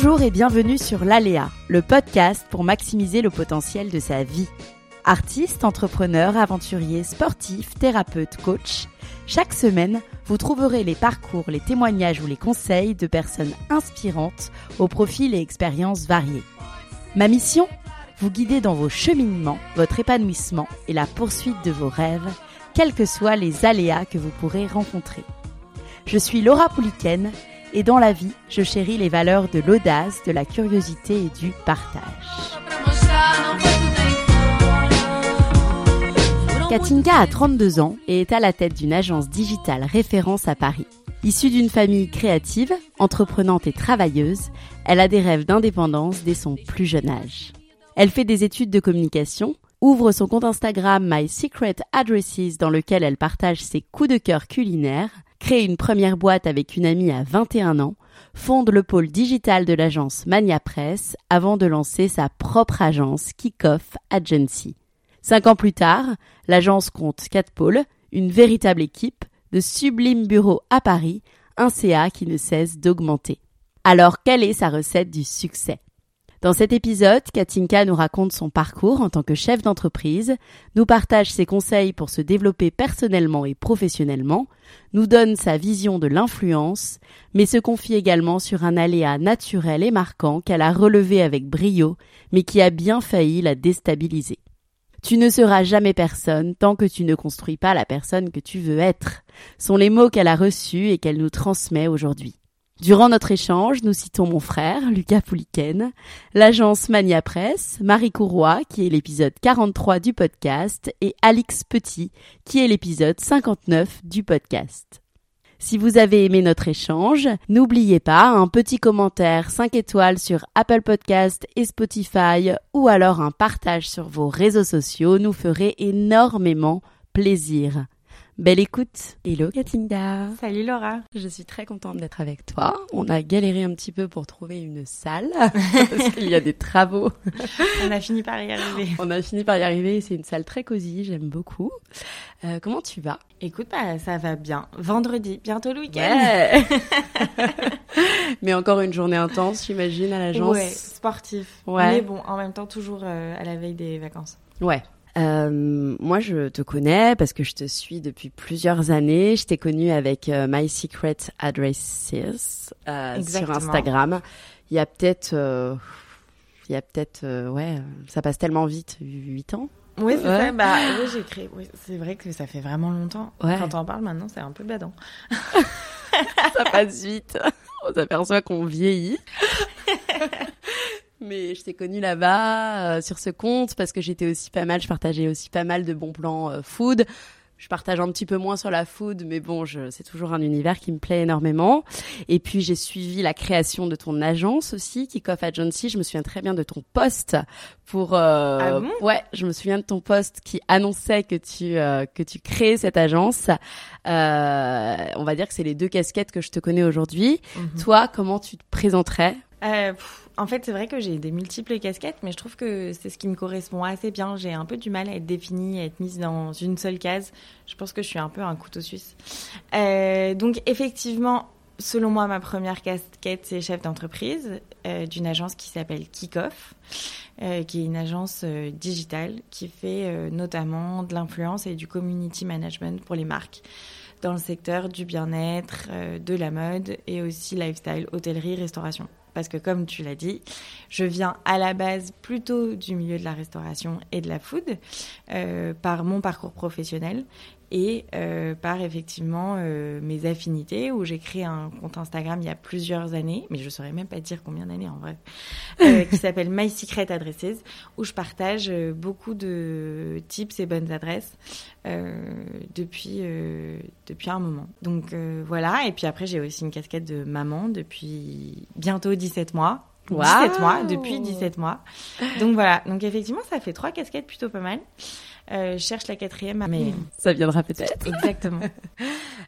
Bonjour et bienvenue sur l'Aléa, le podcast pour maximiser le potentiel de sa vie. Artiste, entrepreneur, aventurier, sportif, thérapeute, coach, chaque semaine, vous trouverez les parcours, les témoignages ou les conseils de personnes inspirantes aux profils et expériences variés. Ma mission Vous guider dans vos cheminements, votre épanouissement et la poursuite de vos rêves, quels que soient les aléas que vous pourrez rencontrer. Je suis Laura Pouliken et dans la vie, je chéris les valeurs de l'audace, de la curiosité et du partage. Katinka a 32 ans et est à la tête d'une agence digitale référence à Paris. Issue d'une famille créative, entreprenante et travailleuse, elle a des rêves d'indépendance dès son plus jeune âge. Elle fait des études de communication, ouvre son compte Instagram My Secret Addresses dans lequel elle partage ses coups de cœur culinaires, crée une première boîte avec une amie à 21 ans, fonde le pôle digital de l'agence Mania Press avant de lancer sa propre agence Kickoff Agency. Cinq ans plus tard, l'agence compte quatre pôles, une véritable équipe, de sublimes bureaux à Paris, un CA qui ne cesse d'augmenter. Alors, quelle est sa recette du succès? Dans cet épisode, Katinka nous raconte son parcours en tant que chef d'entreprise, nous partage ses conseils pour se développer personnellement et professionnellement, nous donne sa vision de l'influence, mais se confie également sur un aléa naturel et marquant qu'elle a relevé avec brio, mais qui a bien failli la déstabiliser. Tu ne seras jamais personne tant que tu ne construis pas la personne que tu veux être, sont les mots qu'elle a reçus et qu'elle nous transmet aujourd'hui. Durant notre échange, nous citons mon frère, Lucas Pouliken, l'agence Mania Press, Marie Courroy, qui est l'épisode 43 du podcast, et Alix Petit, qui est l'épisode 59 du podcast. Si vous avez aimé notre échange, n'oubliez pas un petit commentaire 5 étoiles sur Apple Podcast et Spotify ou alors un partage sur vos réseaux sociaux nous ferait énormément plaisir. Belle écoute. Hello Katinda. Salut Laura. Je suis très contente d'être avec toi. On a galéré un petit peu pour trouver une salle parce qu'il y a des travaux. On a fini par y arriver. On a fini par y arriver. C'est une salle très cosy. J'aime beaucoup. Euh, comment tu vas? Écoute, bah, ça va bien. Vendredi, bientôt le week-end. Ouais. Mais encore une journée intense, j'imagine, à l'agence. Ouais, sportif. Ouais. Mais bon, en même temps, toujours euh, à la veille des vacances. Ouais. Euh, moi, je te connais parce que je te suis depuis plusieurs années. Je t'ai connue avec euh, My Secret Addresses euh, sur. Instagram. Il y a peut-être, euh, il y a peut-être, euh, ouais, ça passe tellement vite, 8 ans. Oui, c'est Ouais. ça. Bah, oui, j'ai créé. oui, c'est vrai que ça fait vraiment longtemps. Ouais. Quand on en parle maintenant, c'est un peu badant. ça passe vite. On s'aperçoit qu'on vieillit. Mais je t'ai connue là-bas, euh, sur ce compte, parce que j'étais aussi pas mal, je partageais aussi pas mal de bons plans euh, food. Je partage un petit peu moins sur la food, mais bon, c'est toujours un univers qui me plaît énormément. Et puis j'ai suivi la création de ton agence aussi, Kickoff Agency. Je me souviens très bien de ton post pour. euh, Ah bon? ouais, je me souviens de ton post qui annonçait que tu euh, que tu créais cette agence. Euh, on va dire que c'est les deux casquettes que je te connais aujourd'hui. Mhm. Toi, comment tu te présenterais Euh, en fait, c'est vrai que j'ai des multiples casquettes, mais je trouve que c'est ce qui me correspond assez bien. J'ai un peu du mal à être définie, à être mise dans une seule case. Je pense que je suis un peu un couteau suisse. Euh, donc, effectivement, selon moi, ma première casquette, c'est chef d'entreprise euh, d'une agence qui s'appelle Kickoff, qui est une agence digitale qui fait notamment de l'influence et du community management pour les marques dans le secteur du bien-être, de la mode et aussi lifestyle, hôtellerie, restauration. Parce que comme tu l'as dit, je viens à la base plutôt du milieu de la restauration et de la food euh, par mon parcours professionnel. Et euh, par effectivement euh, mes affinités où j'ai créé un compte Instagram il y a plusieurs années, mais je saurais même pas dire combien d'années en vrai, euh, qui s'appelle My Secret Addresses où je partage euh, beaucoup de tips et bonnes adresses euh, depuis euh, depuis un moment. Donc euh, voilà et puis après j'ai aussi une casquette de maman depuis bientôt 17 mois. 17 Waouh mois, depuis 17 mois. Donc voilà, donc effectivement ça fait trois casquettes plutôt pas mal. Euh, je cherche la quatrième, mais Ça viendra peut-être. exactement.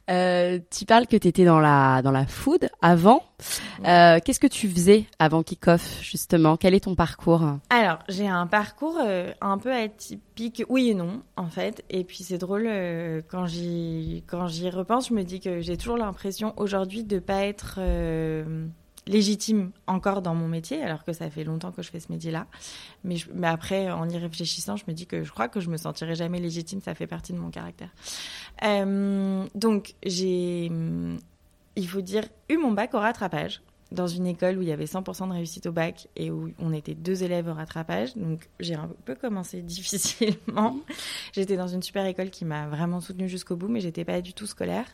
Euh, tu parles que tu étais dans la, dans la food avant. Euh, Qu'est-ce que tu faisais avant Kick-Off, justement? Quel est ton parcours? Alors, j'ai un parcours un peu atypique, oui et non, en fait. Et puis c'est drôle, quand j'y quand j'y repense, je me dis que j'ai toujours l'impression aujourd'hui de pas être légitime encore dans mon métier, alors que ça fait longtemps que je fais ce métier-là. Mais, après, en y réfléchissant, je me dis que je crois que je me sentirai jamais légitime, ça fait partie de mon caractère. Euh, donc, j'ai, il faut dire, eu mon bac au rattrapage dans une école où il y avait 100% de réussite au bac et où on était deux élèves au rattrapage. Donc j'ai un peu commencé difficilement. J'étais dans une super école qui m'a vraiment soutenue jusqu'au bout, mais j'étais pas du tout scolaire.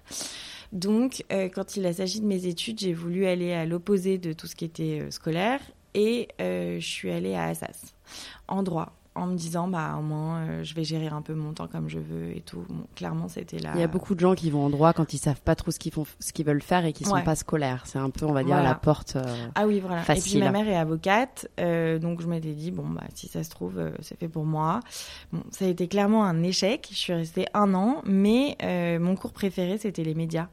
Donc euh, quand il a s'agit de mes études, j'ai voulu aller à l'opposé de tout ce qui était euh, scolaire et euh, je suis allée à Assas en droit en me disant bah au moins euh, je vais gérer un peu mon temps comme je veux et tout. Bon, clairement c'était là. Il y a beaucoup de gens qui vont en droit quand ils savent pas trop ce qu'ils font, ce qu'ils veulent faire et qui sont pas scolaires. C'est un peu, on va dire, Voilà. la porte. euh, Ah oui, voilà. Et Facile. puis ma mère est avocate, euh, donc je m'étais dit, bon, bah, si ça se trouve, euh, c'est fait pour moi. Bon, ça a été clairement un échec. Je suis restée un an, mais euh, mon cours préféré, c'était les médias.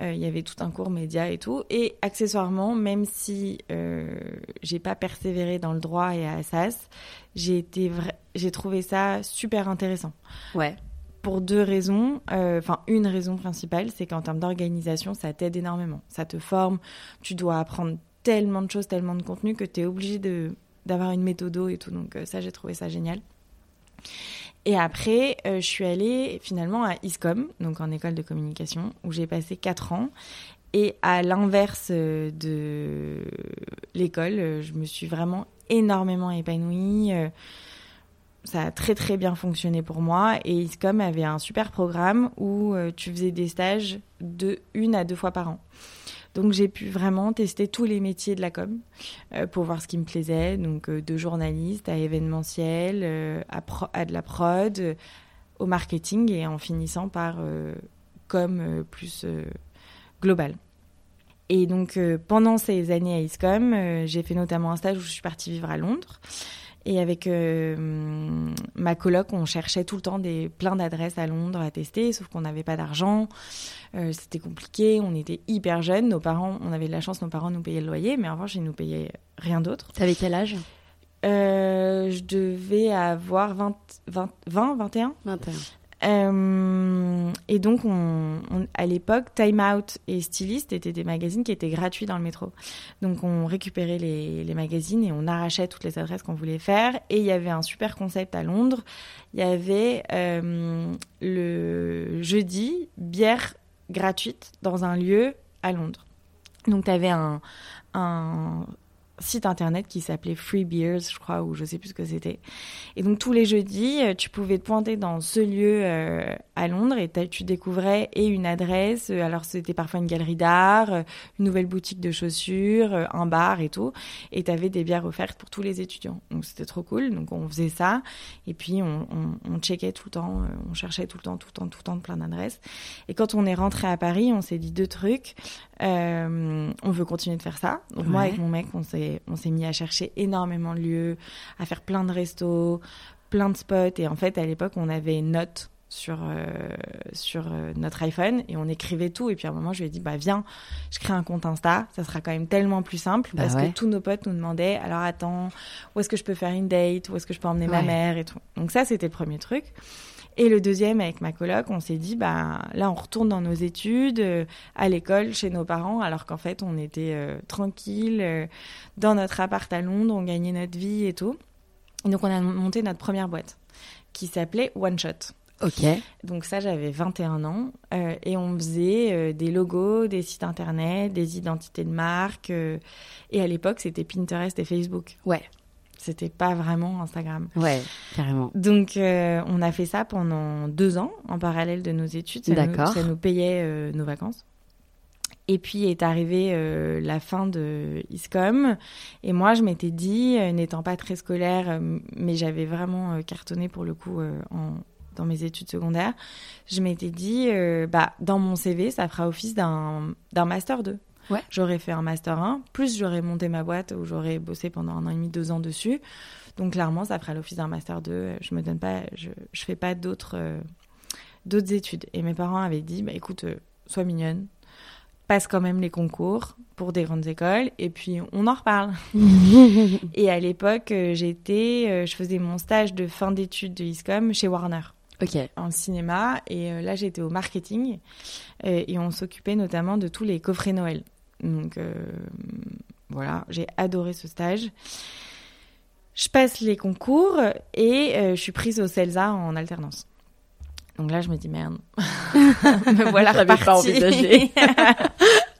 Euh, Il y avait tout un cours médias et tout. Et accessoirement, même si euh, j'ai pas persévéré dans le droit et à Assas, j'ai été vra- j'ai trouvé ça super intéressant Ouais. pour deux raisons. Euh, Enfin, une raison principale, c'est qu'en termes d'organisation, ça t'aide énormément. Ça te forme. Tu dois apprendre tellement de choses, tellement de contenu que tu es obligé d'avoir une méthodo et tout. Donc euh, ça, j'ai trouvé ça génial. Et après, euh, je suis allée finalement à ISCOM, donc en école de communication, où j'ai passé quatre ans. Et à l'inverse euh, de l'école, euh, je me suis vraiment énormément épanouie. ça a très très bien fonctionné pour moi et ISCOM avait un super programme où tu faisais des stages de une à deux fois par an. Donc j'ai pu vraiment tester tous les métiers de la com euh, pour voir ce qui me plaisait, donc euh, de journaliste à événementiel, euh, à, à de la prod, au marketing et en finissant par com plus global. Et donc pendant ces années à ISCOM, j'ai fait notamment un stage où je suis partie vivre à Londres. Et avec euh, ma coloc, on cherchait tout le temps des, plein d'adresses à Londres à tester, sauf qu'on n'avait pas d'argent. Euh, C'était compliqué, on était hyper jeunes. Nos parents, on avait de la chance, nos parents nous payaient le loyer, mais en revanche, ils nous payaient rien d'autre. T'avais quel âge? Euh, je devais avoir 20, 20, 20 21. 21. Euh, et donc, on, on- à l'époque, Time Out et Stylist étaient des magazines qui étaient gratuits dans le métro. Donc, on récupérait les, magazines et on arrachait toutes les adresses qu'on voulait faire. Et il y avait un super concept à Londres. Il y avait euh, le jeudi bière gratuite dans un lieu à Londres. Donc, tu avais un site internet qui s'appelait Free Beers, je crois, ou je sais plus ce que c'était. Et donc tous les jeudis, euh, tu pouvais te pointer dans ce lieu euh, à Londres et tu découvrais et une adresse, euh, alors c'était parfois une galerie d'art, une nouvelle boutique de chaussures, un bar et tout, et t'avais des bières offertes pour tous les étudiants. Donc c'était trop cool, donc on faisait ça, et puis on, on, on checkait tout le temps, on cherchait tout le temps, tout le temps, tout le temps plein d'adresses. Et quand on est rentré à Paris, on s'est dit deux trucs. Euh, on veut continuer de faire ça. Donc moi avec mon mec, on s'est on s'est mis à chercher énormément de lieux, à faire plein de restos, plein de spots. Et en fait, à l'époque, on avait une note sur euh, sur euh, notre iPhone et on écrivait tout. Et puis à un moment, je lui ai dit bah viens, je crée un compte Insta. Ça sera quand même tellement plus simple Bah parce ouais. que tous nos potes nous demandaient alors attends, où est-ce que je peux faire une date, où est-ce que je peux emmener ma mère et tout? Donc ça, c'était le premier truc. Et le deuxième, avec ma coloc, on s'est dit, bah, là, on retourne dans nos études, euh, à l'école, chez nos parents, alors qu'en fait, on était euh, tranquille euh, dans notre appart à Londres, on gagnait notre vie et tout. Et donc, on a monté notre première boîte qui s'appelait One Shot. Ok. Donc ça, j'avais 21 ans euh, et on faisait euh, des logos, des sites internet, des identités de marque. euh, et à l'époque, c'était Pinterest et Facebook. Ouais. C'était pas vraiment Instagram. Ouais, carrément. Donc, euh, on a fait ça pendant deux ans en parallèle de nos études. Ça nous- D'accord. Ça nous payait euh, nos vacances. Et puis est arrivée euh, la fin de ISCOM. Et moi, je m'étais dit, n'étant pas très scolaire, mais j'avais vraiment cartonné pour le coup en, dans mes études secondaires, je m'étais dit, bah, dans mon CV, ça fera office d'un d'un Master 2. Ouais. J'aurais fait un Master 1, plus j'aurais monté ma boîte où j'aurais bossé pendant un an et demi, deux ans dessus. Donc clairement, ça fera l'office d'un Master 2. Je me donne pas, je, je fais pas d'autres euh, d'autres études. Et mes parents avaient dit, bah, écoute, euh, sois mignonne, passe quand même les concours pour des grandes écoles, et puis on en reparle. et à l'époque, euh, j'étais, je faisais mon stage de fin d'études de ISCOM chez Warner Ok. en cinéma et là j'étais au marketing et on s'occupait notamment de tous les coffrets Noël. Donc euh, voilà, j'ai adoré ce stage. Je passe les concours et euh, je suis prise au CELSA en alternance. Donc là je me dis merde, me voilà pas repartie. envisagé.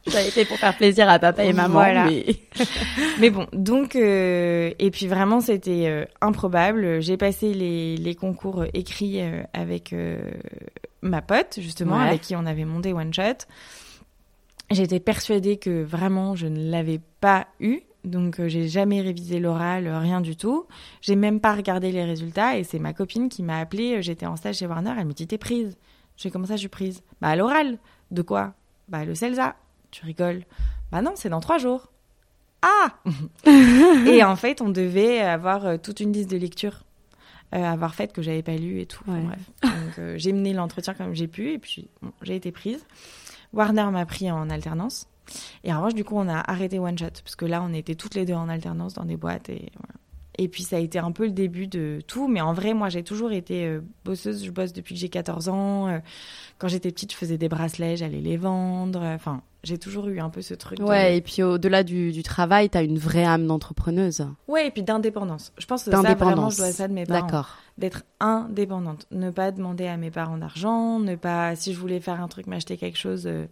Ça a été pour faire plaisir à papa et maman. Voilà. Mais... Mais bon, donc, euh, et puis vraiment, c'était euh, improbable. J'ai passé les, les concours écrits euh, avec ma pote, justement, Ouais. avec qui on avait monté One Shot. J'étais persuadée que vraiment, je ne l'avais pas eu. Donc, euh, j'ai jamais révisé l'oral, euh, rien du tout. J'ai même pas regardé les résultats. Et c'est ma copine qui m'a appelée. euh, J'étais en stage chez Warner. Elle me dit T'es prise J'ai comment ça, je suis prise? Bah, à l'oral. De quoi? Bah, le CELSA. Tu rigoles Bah, non, c'est dans trois jours. Ah Et en fait, on devait avoir euh, toute une liste de lectures euh, avoir faite que j'avais pas lu et tout. Bref. Donc, euh, j'ai mené l'entretien comme j'ai pu et puis bon, j'ai été prise. Warner m'a pris en alternance. Et en revanche, du coup, on a arrêté One Shot parce que là, on était toutes les deux en alternance dans des boîtes et voilà. Et puis ça a été un peu le début de tout, mais en vrai, moi j'ai toujours été euh, bosseuse, je bosse depuis que j'ai 14 ans. Euh, quand j'étais petite, je faisais des bracelets, j'allais les vendre. Enfin, j'ai toujours eu un peu ce truc. de- Ouais, et puis au-delà du, du travail, t'as une vraie âme d'entrepreneuse. Ouais, et puis d'indépendance. Je pense que ça, vraiment, je dois ça de mes parents. D'accord. D'être indépendante. Ne pas demander à mes parents d'argent, ne pas, si je voulais faire un truc, m'acheter quelque chose, euh,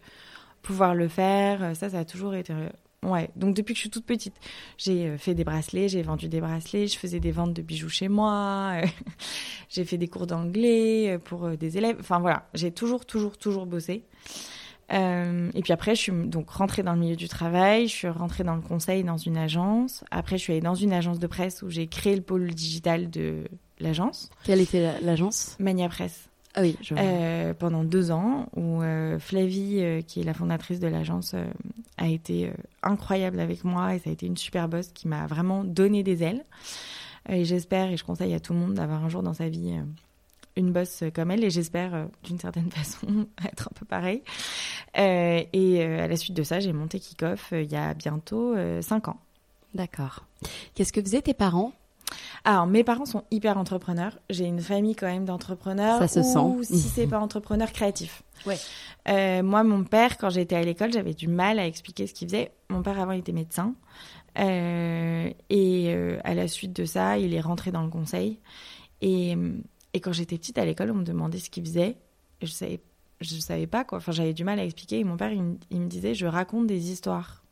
pouvoir le faire. Euh, Ça, ça a toujours été. euh, Ouais, donc depuis que je suis toute petite, j'ai fait des bracelets, j'ai vendu des bracelets, je faisais des ventes de bijoux chez moi, j'ai fait des cours d'anglais pour des élèves. Enfin voilà, j'ai toujours, toujours, toujours bossé. Et puis après, je suis donc rentrée dans le milieu du travail, je suis rentrée dans le conseil dans une agence. Après, je suis allée dans une agence de presse où j'ai créé le pôle digital de l'agence, Quelle était la- l'agence? Mania Presse, Ah oui, je vois. euh, pendant deux ans, où euh, Flavie, euh, qui est la fondatrice de l'agence, euh, a été incroyable avec moi et ça a été une super boss qui m'a vraiment donné des ailes. Et j'espère et je conseille à tout le monde d'avoir un jour dans sa vie une boss comme elle et j'espère d'une certaine façon être un peu pareil. Et à la suite de ça, j'ai monté Kickoff il y a bientôt cinq ans. D'accord. Qu'est-ce que faisaient tes parents? Alors, mes parents sont hyper entrepreneurs. J'ai une famille quand même d'entrepreneurs. Ça se ou, sent. si c'est pas entrepreneur, créatif. Ouais. Euh, moi, mon père, quand j'étais à l'école, j'avais du mal à expliquer ce qu'il faisait. Mon père, avant, il était médecin. Euh, et euh, à la suite de ça, il est rentré dans le conseil. Et, et quand j'étais petite à l'école, on me demandait ce qu'il faisait. Et je savais, je savais pas quoi. Enfin, j'avais du mal à expliquer. Et mon père, il, me- il me disait, je raconte des histoires.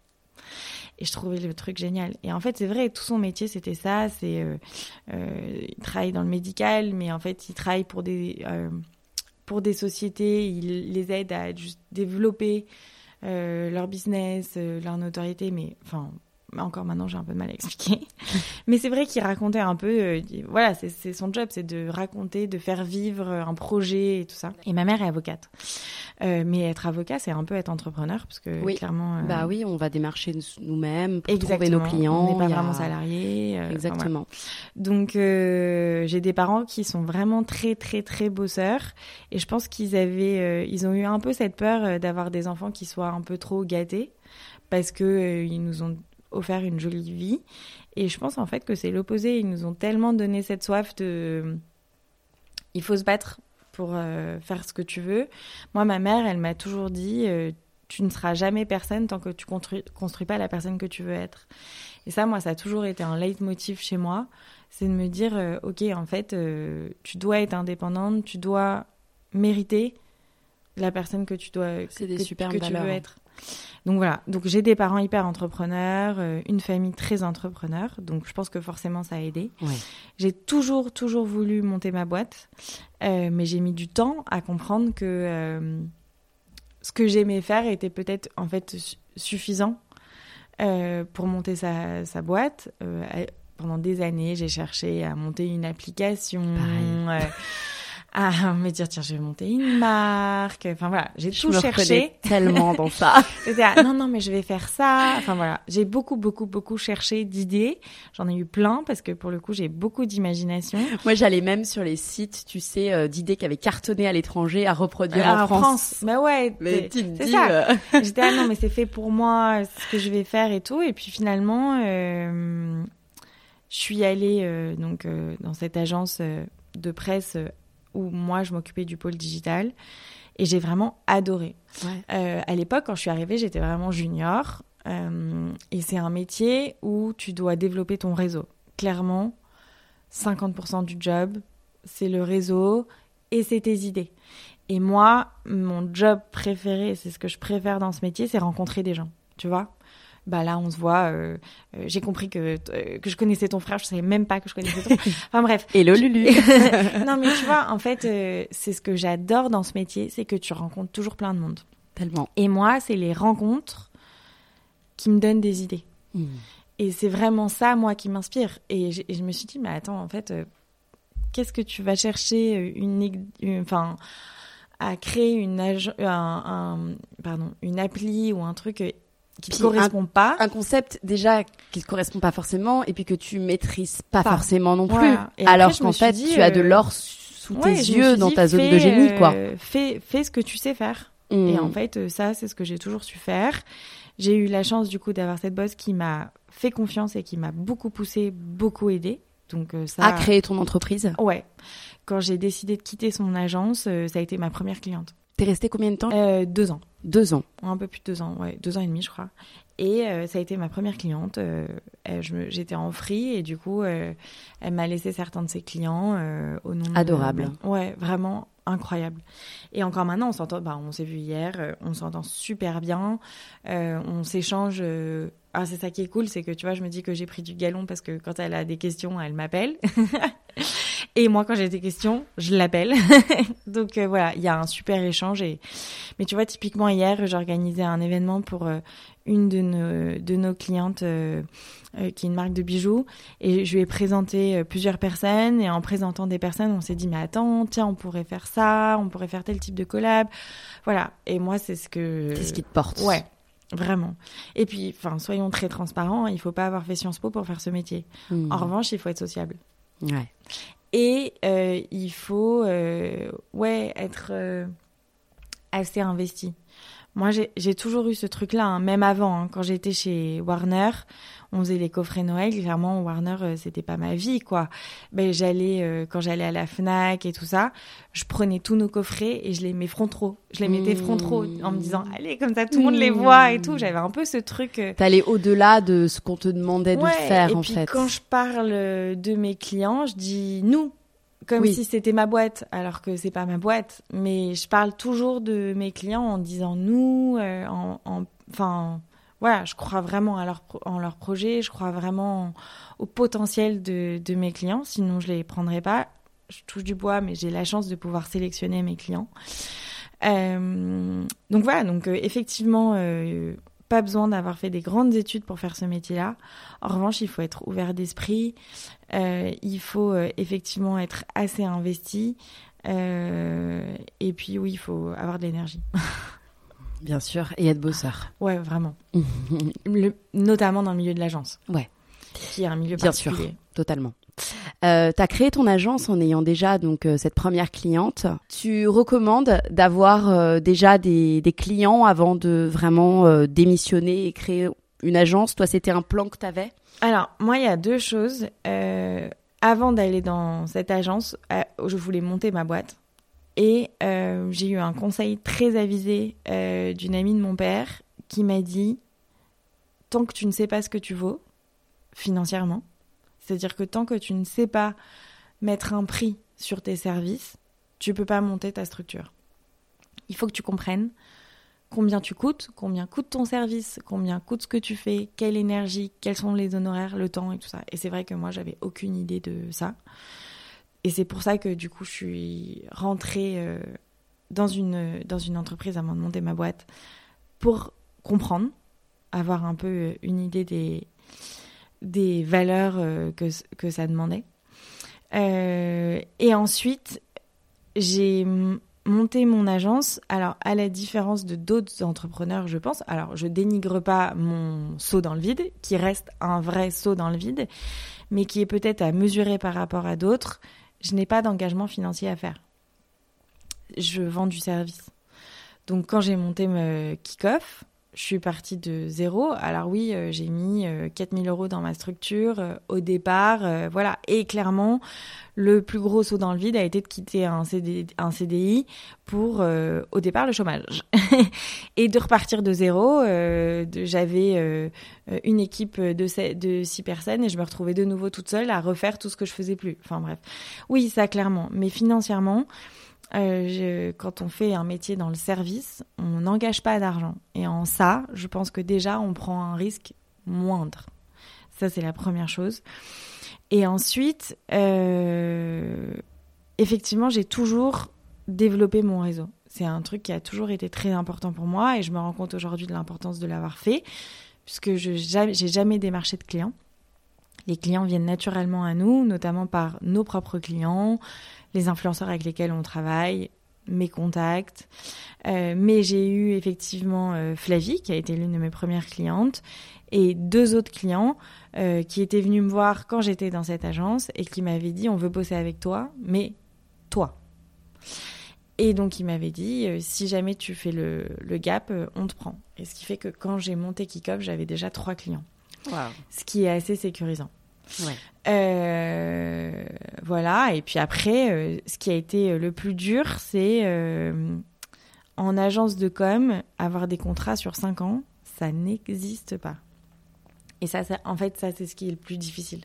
Et je trouvais le truc génial. Et en fait, c'est vrai, tout son métier, c'était ça. C'est, euh, euh, il travaille dans le médical, mais en fait, il travaille pour des, euh, pour des sociétés. Il les aide à juste développer leur business, leur notoriété. Mais enfin, encore maintenant, j'ai un peu de mal à expliquer. mais c'est vrai qu'il racontait un peu. euh, il- voilà, c'est son job, c'est de raconter, de faire vivre un projet et tout ça. Et ma mère est avocate. Euh, mais être avocat, c'est un peu être entrepreneur, parce que Oui. clairement. euh, Bah oui, on va démarcher nous-mêmes trouver nos clients. On n'est pas a- vraiment salarié. euh, enfin. Exactement. Donc euh, j'ai des parents qui sont vraiment très très très bosseurs et je pense qu'ils avaient euh, ils ont eu un peu cette peur euh, d'avoir des enfants qui soient un peu trop gâtés parce que euh, ils nous ont offert une jolie vie et je pense en fait que c'est l'opposé ils nous ont tellement donné cette soif de il faut se battre pour euh, faire ce que tu veux. Moi ma mère elle m'a toujours dit euh, tu ne seras jamais personne tant que tu construis, construis pas la personne que tu veux être. Et ça, moi, ça a toujours été un leitmotiv chez moi c'est de me dire, euh, ok, en fait, tu dois être indépendante, tu dois mériter la personne que tu dois C'est des que, tu veux hein. être. Donc voilà, donc j'ai des parents hyper entrepreneurs, euh, une famille très entrepreneur, donc je pense que forcément ça a aidé. J'ai toujours toujours voulu monter ma boîte, euh, mais j'ai mis du temps à comprendre que euh, ce que j'aimais faire était peut-être en fait su- suffisant pour monter sa, sa boîte. Pendant des années, j'ai cherché à monter une application, à me dire tiens je vais monter une marque. Enfin voilà, j'ai tout me cherché. tellement dans ça. Non, non, mais je vais faire ça. Enfin voilà, j'ai beaucoup, beaucoup, beaucoup cherché d'idées. J'en ai eu plein parce que pour le coup, j'ai beaucoup d'imagination. Moi, j'allais même sur les sites, tu sais, euh, d'idées qui avaient cartonné à l'étranger à reproduire Euh, en France. Mais ouais, Mais c'est tu dis, ça. euh, J'étais là, non, mais c'est fait pour moi, c'est ce que je vais faire et tout. Et puis finalement, euh, je suis allée donc dans cette agence de presse où moi je m'occupais du pôle digital et j'ai vraiment adoré. Ouais. Euh, à l'époque, quand je suis arrivée, j'étais vraiment junior. Euh, et c'est un métier où tu dois développer ton réseau. Clairement, 50% du job, c'est le réseau et c'est tes idées. Et moi, mon job préféré, c'est ce que je préfère dans ce métier, c'est rencontrer des gens. Tu vois bah là, on se voit. euh, euh, J'ai compris que, euh, que je connaissais ton frère. Je savais même pas que je connaissais ton. Enfin bref, Hello Lulu. non, mais tu vois, en fait, c'est ce que j'adore dans ce métier, c'est que tu rencontres toujours plein de monde. Tellement. Et moi, c'est les rencontres qui me donnent des idées. Mm. Et c'est vraiment ça, moi, qui m'inspire. Et, je me suis dit, mais attends, en fait, qu'est-ce que tu vas chercher une, enfin, à créer une, ag- un, un- pardon, une appli ou un truc qui Puis correspond pas Un concept déjà qui te correspond pas forcément et puis que tu maîtrises pas, Pas. forcément non plus. Voilà. Et après, Alors qu'en fait, dit, tu as de euh, l'or sous Ouais, tes yeux dans ta zone fais, de génie, quoi. euh, fais, fais ce que tu sais faire. Mm. Et en fait, euh, ça, c'est ce que j'ai toujours su faire. J'ai eu la chance, du coup, d'avoir cette boss qui m'a fait confiance et qui m'a beaucoup poussé, beaucoup aidé. Donc, ça. à créer ton entreprise. Ouais. Quand j'ai décidé de quitter son agence, ça a été ma première cliente. T'es resté combien de temps? Euh, deux ans. Deux ans. Un peu plus de deux ans, ouais. Deux ans et demi, je crois. Et euh, ça a été ma première cliente. Euh, J'étais en free et du coup, euh, elle m'a laissé certains de ses clients au nom de- Adorable. Ouais, vraiment incroyable. Et encore maintenant, on s'entend. Bah, on s'est vu hier. on s'entend super bien. On s'échange. Ah, c'est ça qui est cool, c'est que tu vois, je me dis que j'ai pris du galon parce que quand elle a des questions, elle m'appelle. et moi, quand j'ai des questions, je l'appelle. Donc euh, voilà, il y a un super échange. Et... Mais tu vois, typiquement hier, j'organisais un événement pour euh, une de nos, de nos clientes euh, qui est une marque de bijoux. Et je lui ai présenté plusieurs personnes. Et en présentant des personnes, on s'est dit, mais attends, tiens, on pourrait faire ça, on pourrait faire tel type de collab. Voilà. Et moi, c'est ce que... C'est ce qui te porte. Ouais. Vraiment. Et puis, enfin, soyons très transparents, il faut pas avoir fait Sciences Po pour faire ce métier. Mm. En revanche, il faut être sociable. Ouais. Et euh, il faut, euh, ouais, être euh, assez investi. Moi, j'ai toujours eu ce truc-là, hein, même avant, hein, quand j'étais chez Warner, on faisait les coffrets Noël. Clairement, Warner, euh, c'était pas ma vie, quoi. Ben, j'allais, euh, quand j'allais à la Fnac et tout ça, je prenais tous nos coffrets et je les mets frontaux. Je les mettais Mmh. frontaux en me disant, allez, comme ça, tout le monde les voit et tout. J'avais un peu ce truc. euh, T'allais au-delà de ce qu'on te demandait de faire, et en puis fait. quand je parle euh, de mes clients, je dis nous, comme Oui. si c'était ma boîte, alors que c'est pas ma boîte. Mais je parle toujours de mes clients en disant nous, euh, en, en- enfin, voilà, je crois vraiment à leur, pro- en leur projet, je crois vraiment au potentiel de, de mes clients, sinon je les prendrais pas. Je touche du bois, mais j'ai la chance de pouvoir sélectionner mes clients. Euh, donc voilà, donc euh, effectivement, pas besoin d'avoir fait des grandes études pour faire ce métier-là. En revanche, il faut être ouvert d'esprit, il faut euh, effectivement être assez investi, euh, et puis oui, il faut avoir de l'énergie. Bien sûr, et être bosseur. Ouais, vraiment. Le- notamment dans le milieu de l'agence. Ouais. Qui est un milieu Bien sûr. Totalement. Euh, tu as créé ton agence en ayant déjà donc euh, cette première cliente. Tu recommandes d'avoir euh, déjà des, des clients avant de vraiment euh, démissionner et créer une agence? Toi, c'était un plan que tu avais Alors, moi, il y a deux choses. Euh, avant d'aller dans cette agence, euh, je voulais monter ma boîte. Et euh, j'ai eu un conseil très avisé d'une amie de mon père qui m'a dit tant que tu ne sais pas ce que tu vaux financièrement, c'est-à-dire que tant que tu ne sais pas mettre un prix sur tes services, tu peux pas monter ta structure. il faut que tu comprennes combien tu coûtes, combien coûte ton service, combien coûte ce que tu fais, quelle énergie, quels sont les honoraires, le temps et tout ça. Et c'est vrai que moi, j'avais aucune idée de ça. Et c'est pour ça que du coup, je suis rentrée euh, dans, une, dans une entreprise avant de monter ma boîte pour comprendre, avoir un peu euh, une idée des, des valeurs euh, que, que ça demandait. et ensuite, j'ai monter mon agence, alors à la différence de d'autres entrepreneurs, je pense, alors je dénigre pas mon saut dans le vide, qui reste un vrai saut dans le vide, mais qui est peut-être à mesurer par rapport à d'autres, je n'ai pas d'engagement financier à faire. Je vends du service. Donc quand j'ai monté me kick-off, je suis partie de zéro. Alors oui, euh, j'ai mis 4000 euh, euros dans ma structure euh, au départ, voilà. Et clairement, le plus gros saut dans le vide a été de quitter un, un CDI pour, au départ, le chômage. et de repartir de zéro. J'avais une équipe de, de six personnes et je me retrouvais de nouveau toute seule à refaire tout ce que je faisais plus. Enfin bref. Oui, ça clairement. Mais financièrement... Euh, quand on fait un métier dans le service, on n'engage pas d'argent. Et en ça, je pense que déjà, on prend un risque moindre. Ça, c'est la première chose. Et ensuite, euh, effectivement, j'ai toujours développé mon réseau. C'est un truc qui a toujours été très important pour moi et je me rends compte aujourd'hui de l'importance de l'avoir fait, puisque je n'ai jamais démarché de clients. Les clients viennent naturellement à nous, notamment par nos propres clients, les influenceurs avec lesquels on travaille, mes contacts. Euh, mais j'ai eu effectivement euh, Flavie, qui a été l'une de mes premières clientes, et deux autres clients euh, qui étaient venus me voir quand j'étais dans cette agence et qui m'avaient dit on veut bosser avec toi, mais toi. Et donc il m'avait dit si jamais tu fais le, gap, on te prend. Et ce qui fait que quand j'ai monté Kickoff, j'avais déjà trois clients. Ce qui est assez sécurisant. Euh, voilà, et puis après, euh, ce qui a été euh, le plus dur, c'est en agence de com, avoir des contrats sur 5 ans, ça n'existe pas. Et ça, en fait, ça, c'est ce qui est le plus difficile.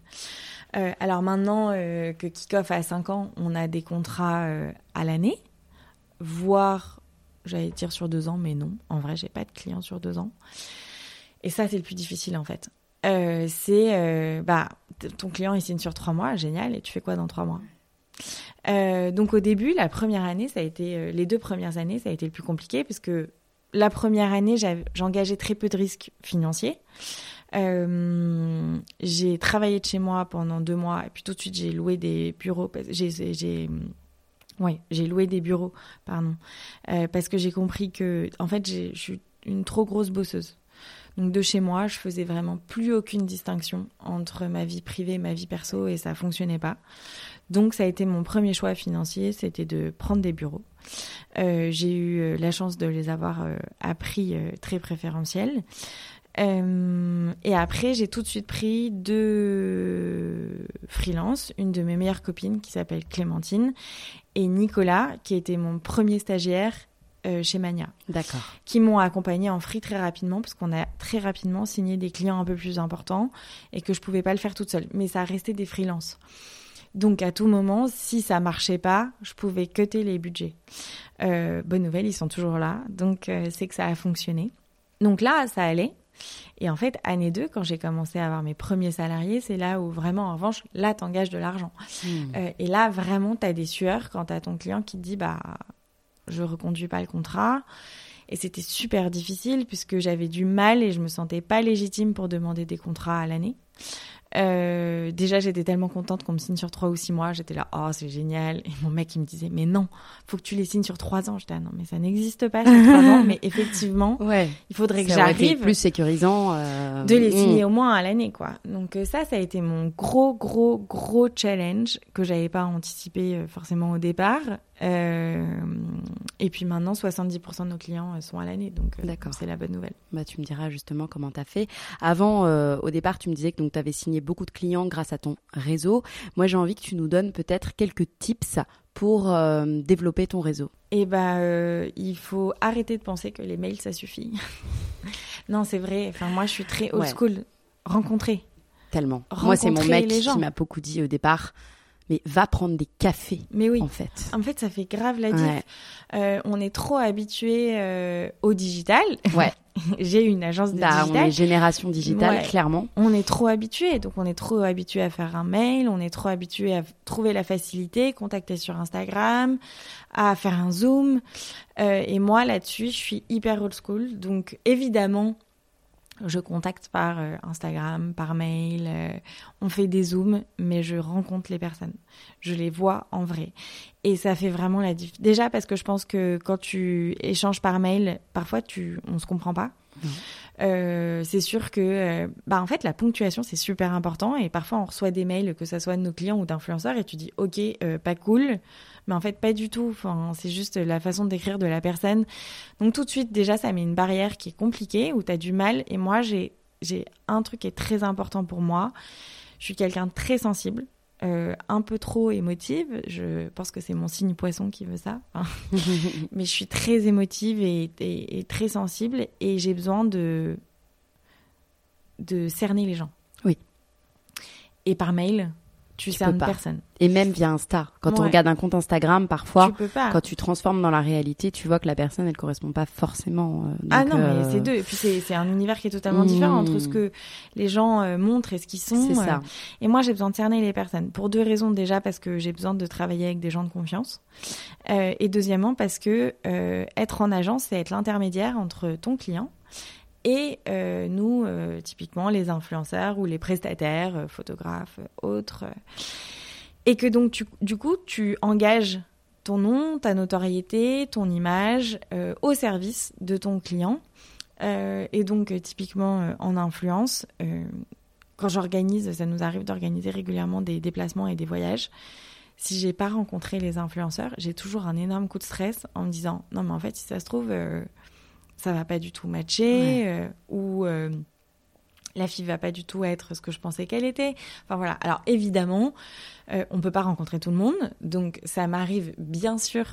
alors maintenant que Kickoff a 5 ans, on a des contrats à l'année, voire, j'allais dire sur 2 ans, mais non, en vrai, j'ai pas de clients sur 2 ans. Et ça, c'est le plus difficile, en fait. Euh, c'est euh, bah ton client il signe sur trois mois, génial, et tu fais quoi dans trois mois? Euh, Donc au début, la première année, ça a été les deux premières années, ça a été le plus compliqué parce que la première année, j'engageais très peu de risques financiers. j'ai travaillé de chez moi pendant deux mois et puis tout de suite j'ai loué des bureaux. J'ai loué des bureaux, pardon, parce que j'ai compris que en fait je suis une trop grosse bosseuse. Donc de chez moi, je faisais vraiment plus aucune distinction entre ma vie privée et ma vie perso et ça fonctionnait pas. Donc ça a été mon premier choix financier, c'était de prendre des bureaux. Euh, j'ai eu euh, la chance de les avoir euh, à prix très préférentiel. et après, j'ai tout de suite pris deux freelance, une de mes meilleures copines qui s'appelle Clémentine et Nicolas, qui était mon premier stagiaire euh, chez Mania. D'accord. Qui m'ont accompagné en free très rapidement parce qu'on a très rapidement signé des clients un peu plus importants et que je pouvais pas le faire toute seule. Mais ça restait des freelances. Donc à tout moment, si ça marchait pas, je pouvais cutter les budgets. Euh, bonne nouvelle, ils sont toujours là. Donc euh, c'est que ça a fonctionné. Donc là, ça allait. Et en fait, année 2, quand j'ai commencé à avoir mes premiers salariés, c'est là où vraiment, en revanche, là, t'engages de l'argent. Hmm. et là, vraiment, t'as des sueurs quand t'as ton client qui te dit, bah, je reconduis pas le contrat. Et c'était super difficile puisque j'avais du mal et je me sentais pas légitime pour demander des contrats à l'année. Euh, déjà, j'étais tellement contente qu'on me signe sur trois ou six mois. J'étais là, oh, c'est génial. Et mon mec, il me disait, mais non, faut que tu les signes sur trois ans. J'étais, ah non, mais ça n'existe pas sur trois ans. Mais effectivement, ouais. il faudrait que j'arrive. plus sécurisant. Euh, de les signer mm. au moins à l'année, quoi. Donc, euh, ça, ça a été mon gros, gros, gros challenge que j'avais pas anticipé forcément au départ. Et puis maintenant, 70% de nos clients sont à l'année. Donc, c'est la bonne nouvelle. Bah, tu me diras justement comment tu as fait. Avant, au départ, tu me disais que tu avais signé beaucoup de clients grâce à ton réseau. Moi, j'ai envie que tu nous donnes peut-être quelques tips pour euh, développer ton réseau. Eh ben, euh, il faut arrêter de penser que les mails ça suffit. non, c'est vrai. Enfin, moi, je suis très old school. Rencontrer. Tellement. Moi, c'est mon mec qui m'a beaucoup dit au départ. Mais va prendre des cafés. Mais oui. En fait. En fait, ça fait grave la diff. Euh, on est trop habitué euh, au digital. Ouais. J'ai une agence de bah, digital. On est génération digitale, Ouais. clairement. On est trop habitué, donc on est trop habitué à faire un mail, on est trop habitué à trouver la facilité, contacter sur Instagram, à faire un zoom. Euh, et moi là-dessus, je suis hyper old school, donc évidemment, je contacte par euh, Instagram, par mail, euh, on fait des zooms, mais je rencontre les personnes, je les vois en vrai. Et ça fait vraiment la diff. Déjà parce que je pense que quand tu échanges par mail, parfois tu, on se comprend pas. Euh, c'est sûr que, euh, bah en fait, la ponctuation c'est super important et parfois on reçoit des mails, que ça soit de nos clients ou d'influenceurs, et tu dis ok, euh, pas cool, mais en fait pas du tout. Enfin, c'est juste la façon d'écrire de la personne. Donc tout de suite, déjà, ça met une barrière qui est compliquée où tu as du mal. Et moi, j'ai j'ai un truc qui est très important pour moi. Je suis quelqu'un de très sensible. euh, un peu trop émotive, je pense que c'est mon signe poisson qui veut ça. Mais je suis très émotive et, et- et très sensible et j'ai besoin de de cerner les gens. Oui. Et par mail, tu, Tu cernes pas. personne. Et même via Insta. Quand on regarde un compte Instagram, parfois, tu peux pas. quand tu transformes dans la réalité, tu vois que la personne, elle correspond pas forcément. euh, ah donc, non, euh, mais c'est deux. Et puis c'est un univers qui est totalement Mmh. différent entre ce que les gens euh, montrent et ce qu'ils sont. C'est euh, ça. Et moi, j'ai besoin de cerner les personnes. Pour deux raisons. Déjà, parce que j'ai besoin de travailler avec des gens de confiance. Euh, et deuxièmement, parce que euh, être en agence, c'est être l'intermédiaire entre ton client et euh, nous, euh, typiquement les influenceurs ou les prestataires, euh, photographes, autres. et que donc, du coup, tu engages ton nom, ta notoriété, ton image au service de ton client. Et donc, typiquement, en influence, quand j'organise, ça nous arrive d'organiser régulièrement des déplacements et des voyages. Si j'ai pas rencontré les influenceurs, j'ai toujours un énorme coup de stress en me disant non mais en fait si ça se trouve ça va pas du tout matcher euh, ou euh, la fille va pas du tout être ce que je pensais qu'elle était. Enfin voilà. Alors évidemment, euh, on peut pas rencontrer tout le monde, donc ça m'arrive bien sûr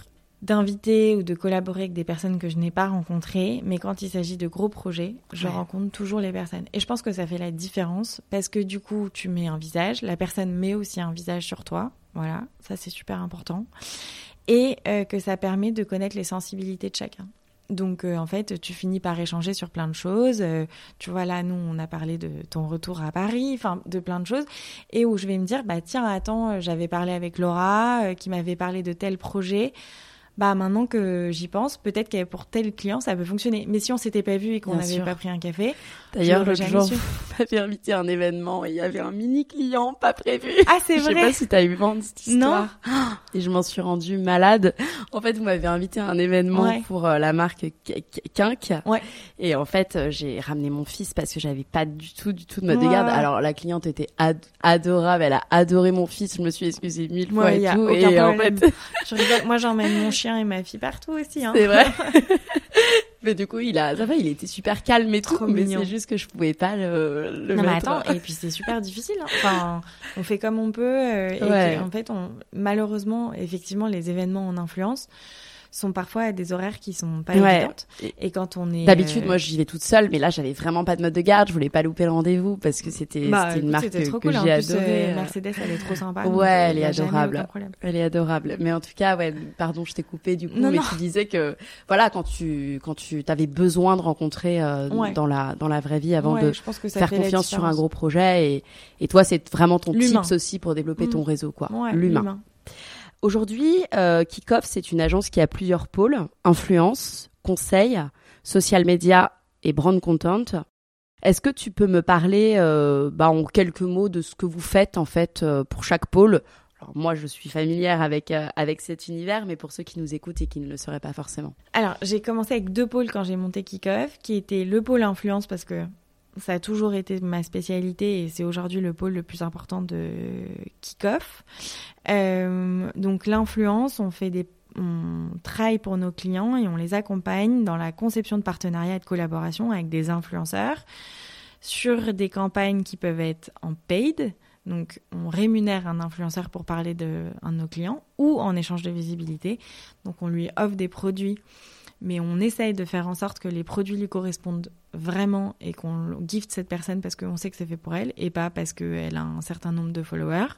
d'inviter ou de collaborer avec des personnes que je n'ai pas rencontrées, mais quand il s'agit de gros projets, je Ouais. rencontre toujours les personnes. Et je pense que ça fait la différence parce que du coup, tu mets un visage, la personne met aussi un visage sur toi. Voilà, ça c'est super important. Et euh, que ça permet de connaître les sensibilités de chacun. Donc euh, en fait, tu finis par échanger sur plein de choses. Euh, tu vois là, nous, on a parlé de ton retour à Paris, enfin de plein de choses, et où je vais me dire, bah tiens, attends, euh, j'avais parlé avec Laura, euh, qui m'avait parlé de tel projet. Bah maintenant que j'y pense, peut-être que pour tel client, ça peut fonctionner. Mais si on s'était pas vu et qu'on n'avait pas pris un café, D'ailleurs, l'autre jour, m'avez invité à un événement et il y avait un mini client pas prévu. ah c'est Je sais vrai. pas si t'as eu vent de cette histoire. Et je m'en suis rendue malade. En fait, vous m'avez invité à un événement Ouais. pour euh, la marque Kink. Ouais. Et en fait, euh, j'ai ramené mon fils parce que j'avais pas du tout, du tout de mode Ouais, de garde. Alors, la cliente était ad- adorable. Elle a adoré mon fils. Je me suis excusée mille fois Ouais, et tout. Et en fait, Je rigole. Moi, j'emmène mon chien et ma fille partout aussi. Hein. c'est vrai. mais du coup, il a, ça va, il était super calme et tout. Trop mais mignon. c'est juste que je pouvais pas le, le Non mais mettre. attends, et puis c'est super difficile. hein. Enfin, on fait comme on peut. euh, et Ouais. en fait, on, malheureusement, effectivement, les événements en influence sont parfois à des horaires qui sont pas Ouais. évidentes. Et- quand on est D'habitude, euh, moi, j'y vais toute seule, mais là, j'avais vraiment pas de mode de garde. Je voulais pas louper le rendez-vous parce que c'était bah, une marque que, trop que cool. J'ai plus, adorée. euh, euh. Mercedes, elle est trop sympa. Ouais, euh, elle est adorable. Elle est adorable. Mais en tout cas, ouais, pardon, je t'ai coupé du coup, Non, mais non. tu disais que voilà, quand tu quand tu t'avais besoin de rencontrer euh, Ouais. dans la dans la vraie vie avant Ouais, de je pense que ça faire confiance sur un gros projet et et toi, c'est vraiment ton tips aussi pour développer ton Mm. réseau quoi, l'humain. Aujourd'hui, euh, Kickoff, c'est une agence qui a plusieurs pôles influence, conseil, social media et brand content. Est-ce que tu peux me parler euh, bah, en quelques mots de ce que vous faites en fait euh, pour chaque pôle? Alors moi, je suis familière avec euh, avec cet univers, mais pour ceux qui nous écoutent et qui ne le seraient pas forcément. Alors, j'ai commencé avec deux pôles quand j'ai monté Kickoff, qui était le pôle influence parce que ça a toujours été ma spécialité et c'est aujourd'hui le pôle le plus important de Kickoff. Euh, donc l'influence, on fait des on travaille pour nos clients et on les accompagne dans la conception de partenariats et de collaboration avec des influenceurs sur des campagnes qui peuvent être en paid, donc on rémunère un influenceur pour parler de de nos clients ou en échange de visibilité. Donc on lui offre des produits, mais on essaye de faire en sorte que les produits lui correspondent vraiment et qu'on gift cette personne parce qu'on sait que c'est fait pour elle et pas parce qu'elle a un certain nombre de followers.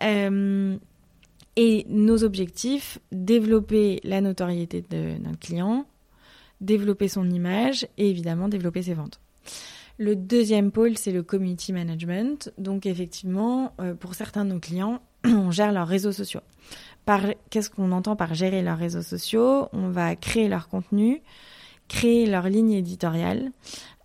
et nos objectifs, développer la notoriété de notre client, développer son image et évidemment développer ses ventes. Le deuxième pôle, c'est le community management. Donc effectivement, pour certains de nos clients, on gère leurs réseaux sociaux. Qu'est-ce qu'on entend par gérer leurs réseaux sociaux? On va créer leur contenu, créer leur ligne éditoriale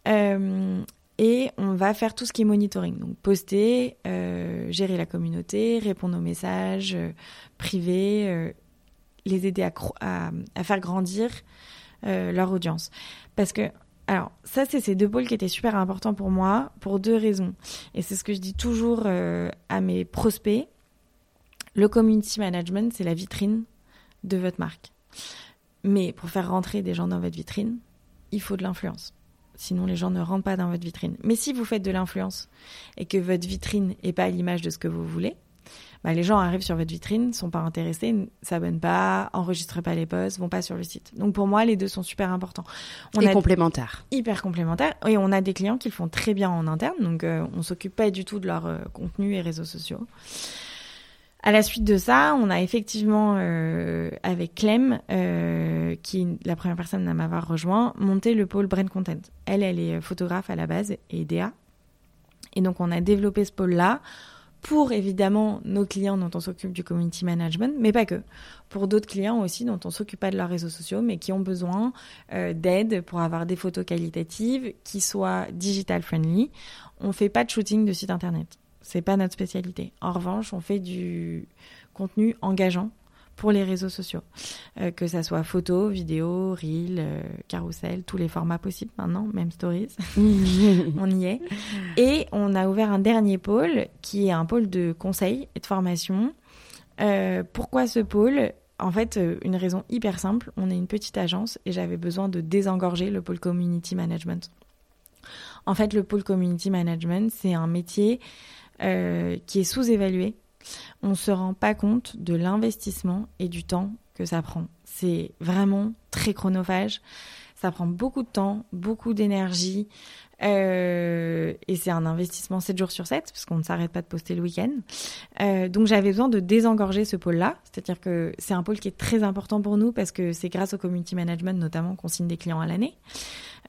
euh, et on va faire tout ce qui est monitoring. Donc poster, euh, gérer la communauté, répondre aux messages euh, privés, les aider à, à faire grandir leur audience. Parce que alors, ça, c'est ces deux pôles qui étaient super importants pour moi, pour deux raisons. Et c'est ce que je dis toujours à mes prospects. Le community management, c'est la vitrine de votre marque. Mais pour faire rentrer des gens dans votre vitrine, il faut de l'influence. Sinon, les gens ne rentrent pas dans votre vitrine. Mais si vous faites de l'influence et que votre vitrine n'est pas à l'image de ce que vous voulez, bah, les gens arrivent sur votre vitrine, sont pas intéressés, ne s'abonnent pas, enregistrent pas les posts, vont pas sur le site. Donc pour moi, les deux sont super importants. On et complémentaires. Hyper complémentaires. Et on a des clients qui le font très bien en interne, donc on euh, on s'occupe pas du tout de leur euh, contenu et réseaux sociaux. À la suite de ça, on a effectivement, euh, avec Clem, euh, qui est la première personne à m'avoir rejoint, monté le pôle Brand Content. Elle, elle est photographe à la base et DA. Et donc, on a développé ce pôle-là pour évidemment nos clients dont on s'occupe du community management, mais pas que. Pour d'autres clients aussi dont on s'occupe pas de leurs réseaux sociaux, mais qui ont besoin euh, d'aide pour avoir des photos qualitatives qui soient digital friendly. On fait pas de shooting de site internet. C'est pas notre spécialité. En revanche, on fait du contenu engageant pour les réseaux sociaux, euh, que ça soit photo, vidéo, reel, euh, carousel, tous les formats possibles maintenant, même stories. on y est. Et on a ouvert un dernier pôle qui est un pôle de conseil et de formation. Euh, pourquoi ce pôle? En fait, une raison hyper simple. On est une petite agence et j'avais besoin de désengorger le pôle community management. En fait, le pôle community management, c'est un métier euh, qui est sous-évalué. On ne se rend pas compte de l'investissement et du temps que ça prend. C'est vraiment très chronophage. Ça prend beaucoup de temps, beaucoup d'énergie. Euh, et c'est un investissement 7 jours sur 7, parce qu'on ne s'arrête pas de poster le week-end. Euh, donc j'avais besoin de désengorger ce pôle-là. C'est-à-dire que c'est un pôle qui est très important pour nous, parce que c'est grâce au community management notamment qu'on signe des clients à l'année.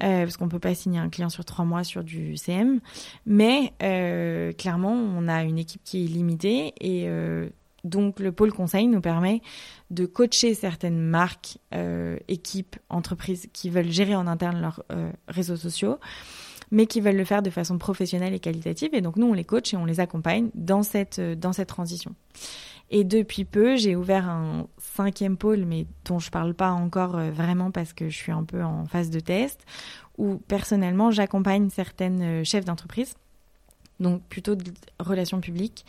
Euh, parce qu'on peut pas signer un client sur trois mois sur du CM. Mais euh, clairement, on a une équipe qui est limitée et euh, donc le pôle conseil nous permet de coacher certaines marques, équipes, entreprises qui veulent gérer en interne leurs réseaux sociaux mais qui veulent le faire de façon professionnelle et qualitative. Et donc nous, on les coach et on les accompagne dans cette, dans cette transition. Et depuis peu, j'ai ouvert un cinquième pôle, mais dont je parle pas encore euh, vraiment parce que je suis un peu en phase de test, où personnellement, j'accompagne certaines euh, chefs d'entreprise, donc plutôt de relations publiques,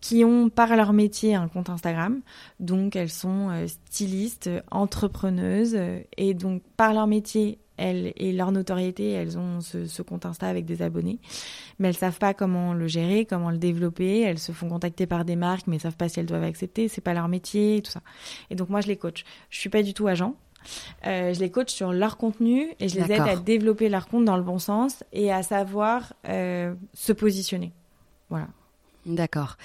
qui ont par leur métier un compte Instagram. Donc elles sont euh, stylistes, entrepreneuses, et donc par leur métier, elles et leur notoriété, elles ont ce, compte Insta avec des abonnés, mais elles savent pas comment le gérer, comment le développer. Elles se font contacter par des marques, mais savent pas si elles doivent accepter. C'est pas leur métier, tout ça. Et donc moi, je les coach. Je suis pas du tout agent. Euh, je les coach sur leur contenu et je les aide à développer leur compte dans le bon sens et à savoir euh, se positionner. Voilà. D'accord.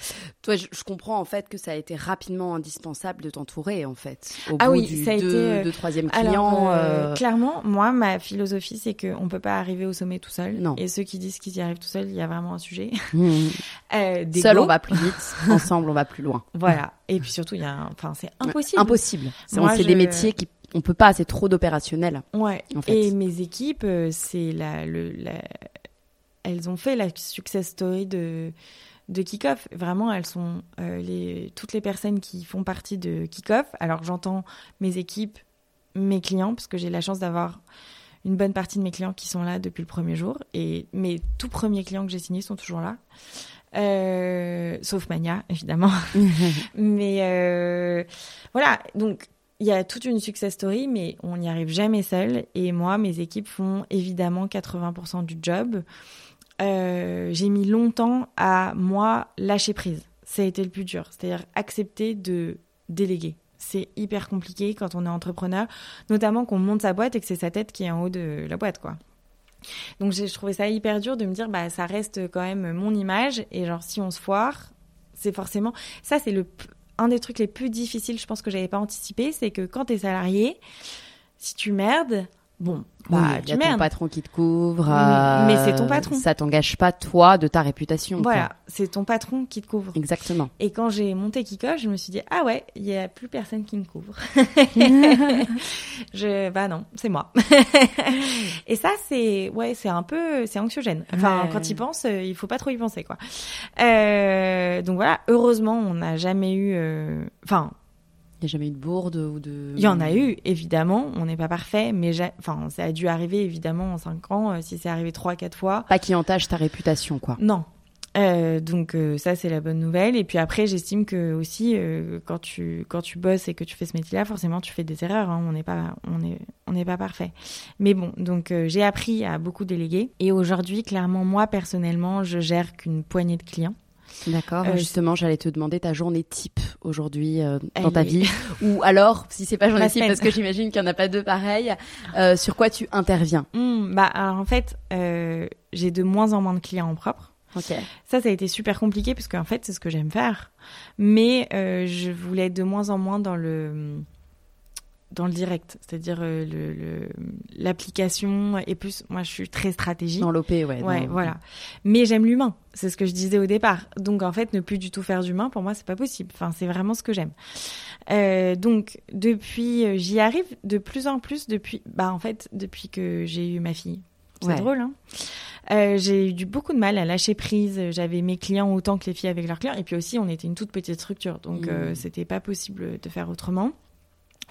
Toi, je, comprends en fait que ça a été rapidement indispensable de t'entourer en fait. Au ah bout oui, du ça a deux, été deux, troisième client. Alors, euh, Clairement, moi, ma philosophie, c'est qu'on peut pas arriver au sommet tout seul. Non. Et ceux qui disent qu'ils y arrivent tout seuls, il y a vraiment un sujet. Mmh. euh, seul, on va plus vite. Ensemble, on va plus loin. Voilà. Et puis surtout, il y a, enfin, c'est impossible. Impossible. C'est des métiers qui on peut pas, c'est trop d'opérationnel. Ouais. En fait. Et mes équipes, euh, c'est la, le, la, elles ont fait la success story de de Kickoff. Vraiment, elles sont euh, les, toutes les personnes qui font partie de Kickoff. Alors j'entends mes équipes, mes clients, parce que j'ai la chance d'avoir une bonne partie de mes clients qui sont là depuis le premier jour. Et mes tout premiers clients que j'ai signés sont toujours là. Euh, sauf Mania, évidemment. mais euh, voilà, donc il y a toute une success story, mais on n'y arrive jamais seul. Et moi, mes équipes font évidemment 80% du job. Euh, j'ai mis longtemps à moi lâcher prise. Ça a été le plus dur, c'est-à-dire accepter de déléguer. C'est hyper compliqué quand on est entrepreneur, notamment qu'on monte sa boîte et que c'est sa tête qui est en haut de la boîte, quoi. Donc j'ai trouvé ça hyper dur de me dire bah ça reste quand même mon image et genre si on se foire, c'est forcément ça, c'est le un des trucs les plus difficiles, je pense que j'avais pas anticipé, c'est que quand tu es salarié, si tu merdes, bon, bah, y a ton patron qui te couvre. mais c'est ton euh, patron. Ça t'engage pas toi de ta réputation. Voilà, c'est ton patron qui te couvre. Exactement. Et quand j'ai monté Kiko, je me suis dit ah ouais, il y a plus personne qui me couvre. je bah non, c'est moi. et ça c'est ouais, c'est un peu c'est anxiogène. Enfin quand il pense, euh, il faut pas trop y penser quoi. Euh, donc voilà, heureusement on n'a jamais eu euh, enfin il n'y a jamais eu de bourde ou de. Il y en a eu, évidemment. On n'est pas parfait, mais enfin, ça a dû arriver, évidemment, en 5 ans. Euh, si c'est arrivé 3-4 fois. Pas qui entache ta réputation, quoi. Non. Euh, donc euh, ça c'est la bonne nouvelle et puis après j'estime que aussi quand tu quand tu bosses et que tu fais ce métier-là forcément tu fais des erreurs hein. on n'est pas on est on n'est pas parfait mais bon donc j'ai appris à beaucoup déléguer et aujourd'hui clairement moi personnellement je gère qu'une poignée de clients D'accord. Euh, justement, j'allais te demander ta journée type aujourd'hui euh, dans ta vie, ou alors, si c'est pas journée type, parce que j'imagine qu'il y en a pas deux pareils, euh, sur quoi tu interviens? Hmm, Bah, en fait, j'ai de moins en moins de clients en propre. Ça, ça a été super compliqué parce qu'en fait, c'est ce que j'aime faire, mais je voulais être de moins en moins dans le dans le direct, c'est-à-dire euh, le l'application et plus moi je suis très stratégique dans l'OP ouais. Ouais, voilà. Mais j'aime l'humain, c'est ce que je disais au départ. Donc en fait ne plus du tout faire d'humain pour moi c'est pas possible. Enfin c'est vraiment ce que j'aime. Euh, donc depuis euh, j'y arrive de plus en plus depuis bah en fait depuis que j'ai eu ma fille. C'est drôle hein. Euh, j'ai eu beaucoup de mal à lâcher prise. J'avais mes clients autant que les filles avec leurs clients. Et puis aussi, on était une toute petite structure. Donc, mmh. c'était pas possible de faire autrement.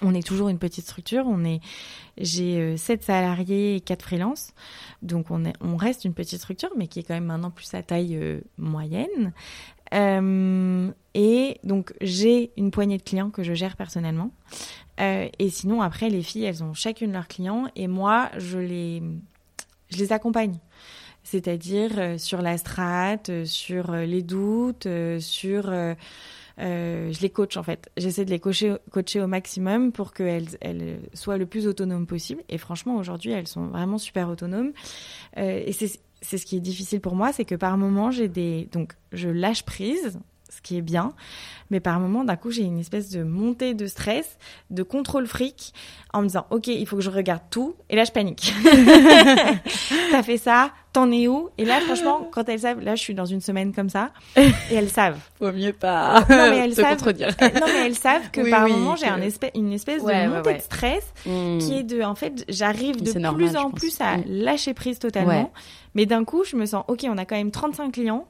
On est toujours une petite structure. On est, j'ai euh, sept salariés et quatre freelances, donc on est, on reste une petite structure, mais qui est quand même maintenant plus à taille euh, moyenne. Euh, et donc j'ai une poignée de clients que je gère personnellement. et sinon après les filles, elles ont chacune leurs clients et moi je les, je les accompagne c'est-à-dire sur la strate, sur les doutes, sur euh, je les coach en fait. J'essaie de les coacher, au maximum pour qu'elles elles soient le plus autonomes possible. Et franchement, aujourd'hui, elles sont vraiment super autonomes. Euh, et c'est ce qui est difficile pour moi, c'est que par moment, j'ai des donc je lâche prise ce qui est bien. Mais par moment, d'un coup, j'ai une espèce de montée de stress, de contrôle fric, en me disant, OK, il faut que je regarde tout. Et là, je panique. T'as fait ça, t'en es où? Et là, franchement, quand elles savent, là, je suis dans une semaine comme ça, et elles savent. Vaut mieux pas non, mais elles savent, non, mais elles savent que par moment, j'ai un espèce, une espèce de montée de stress hmm. qui est de, en fait, j'arrive de plus en plus à hmm. lâcher prise totalement. Mais d'un coup, je me sens, OK, on a quand même 35 clients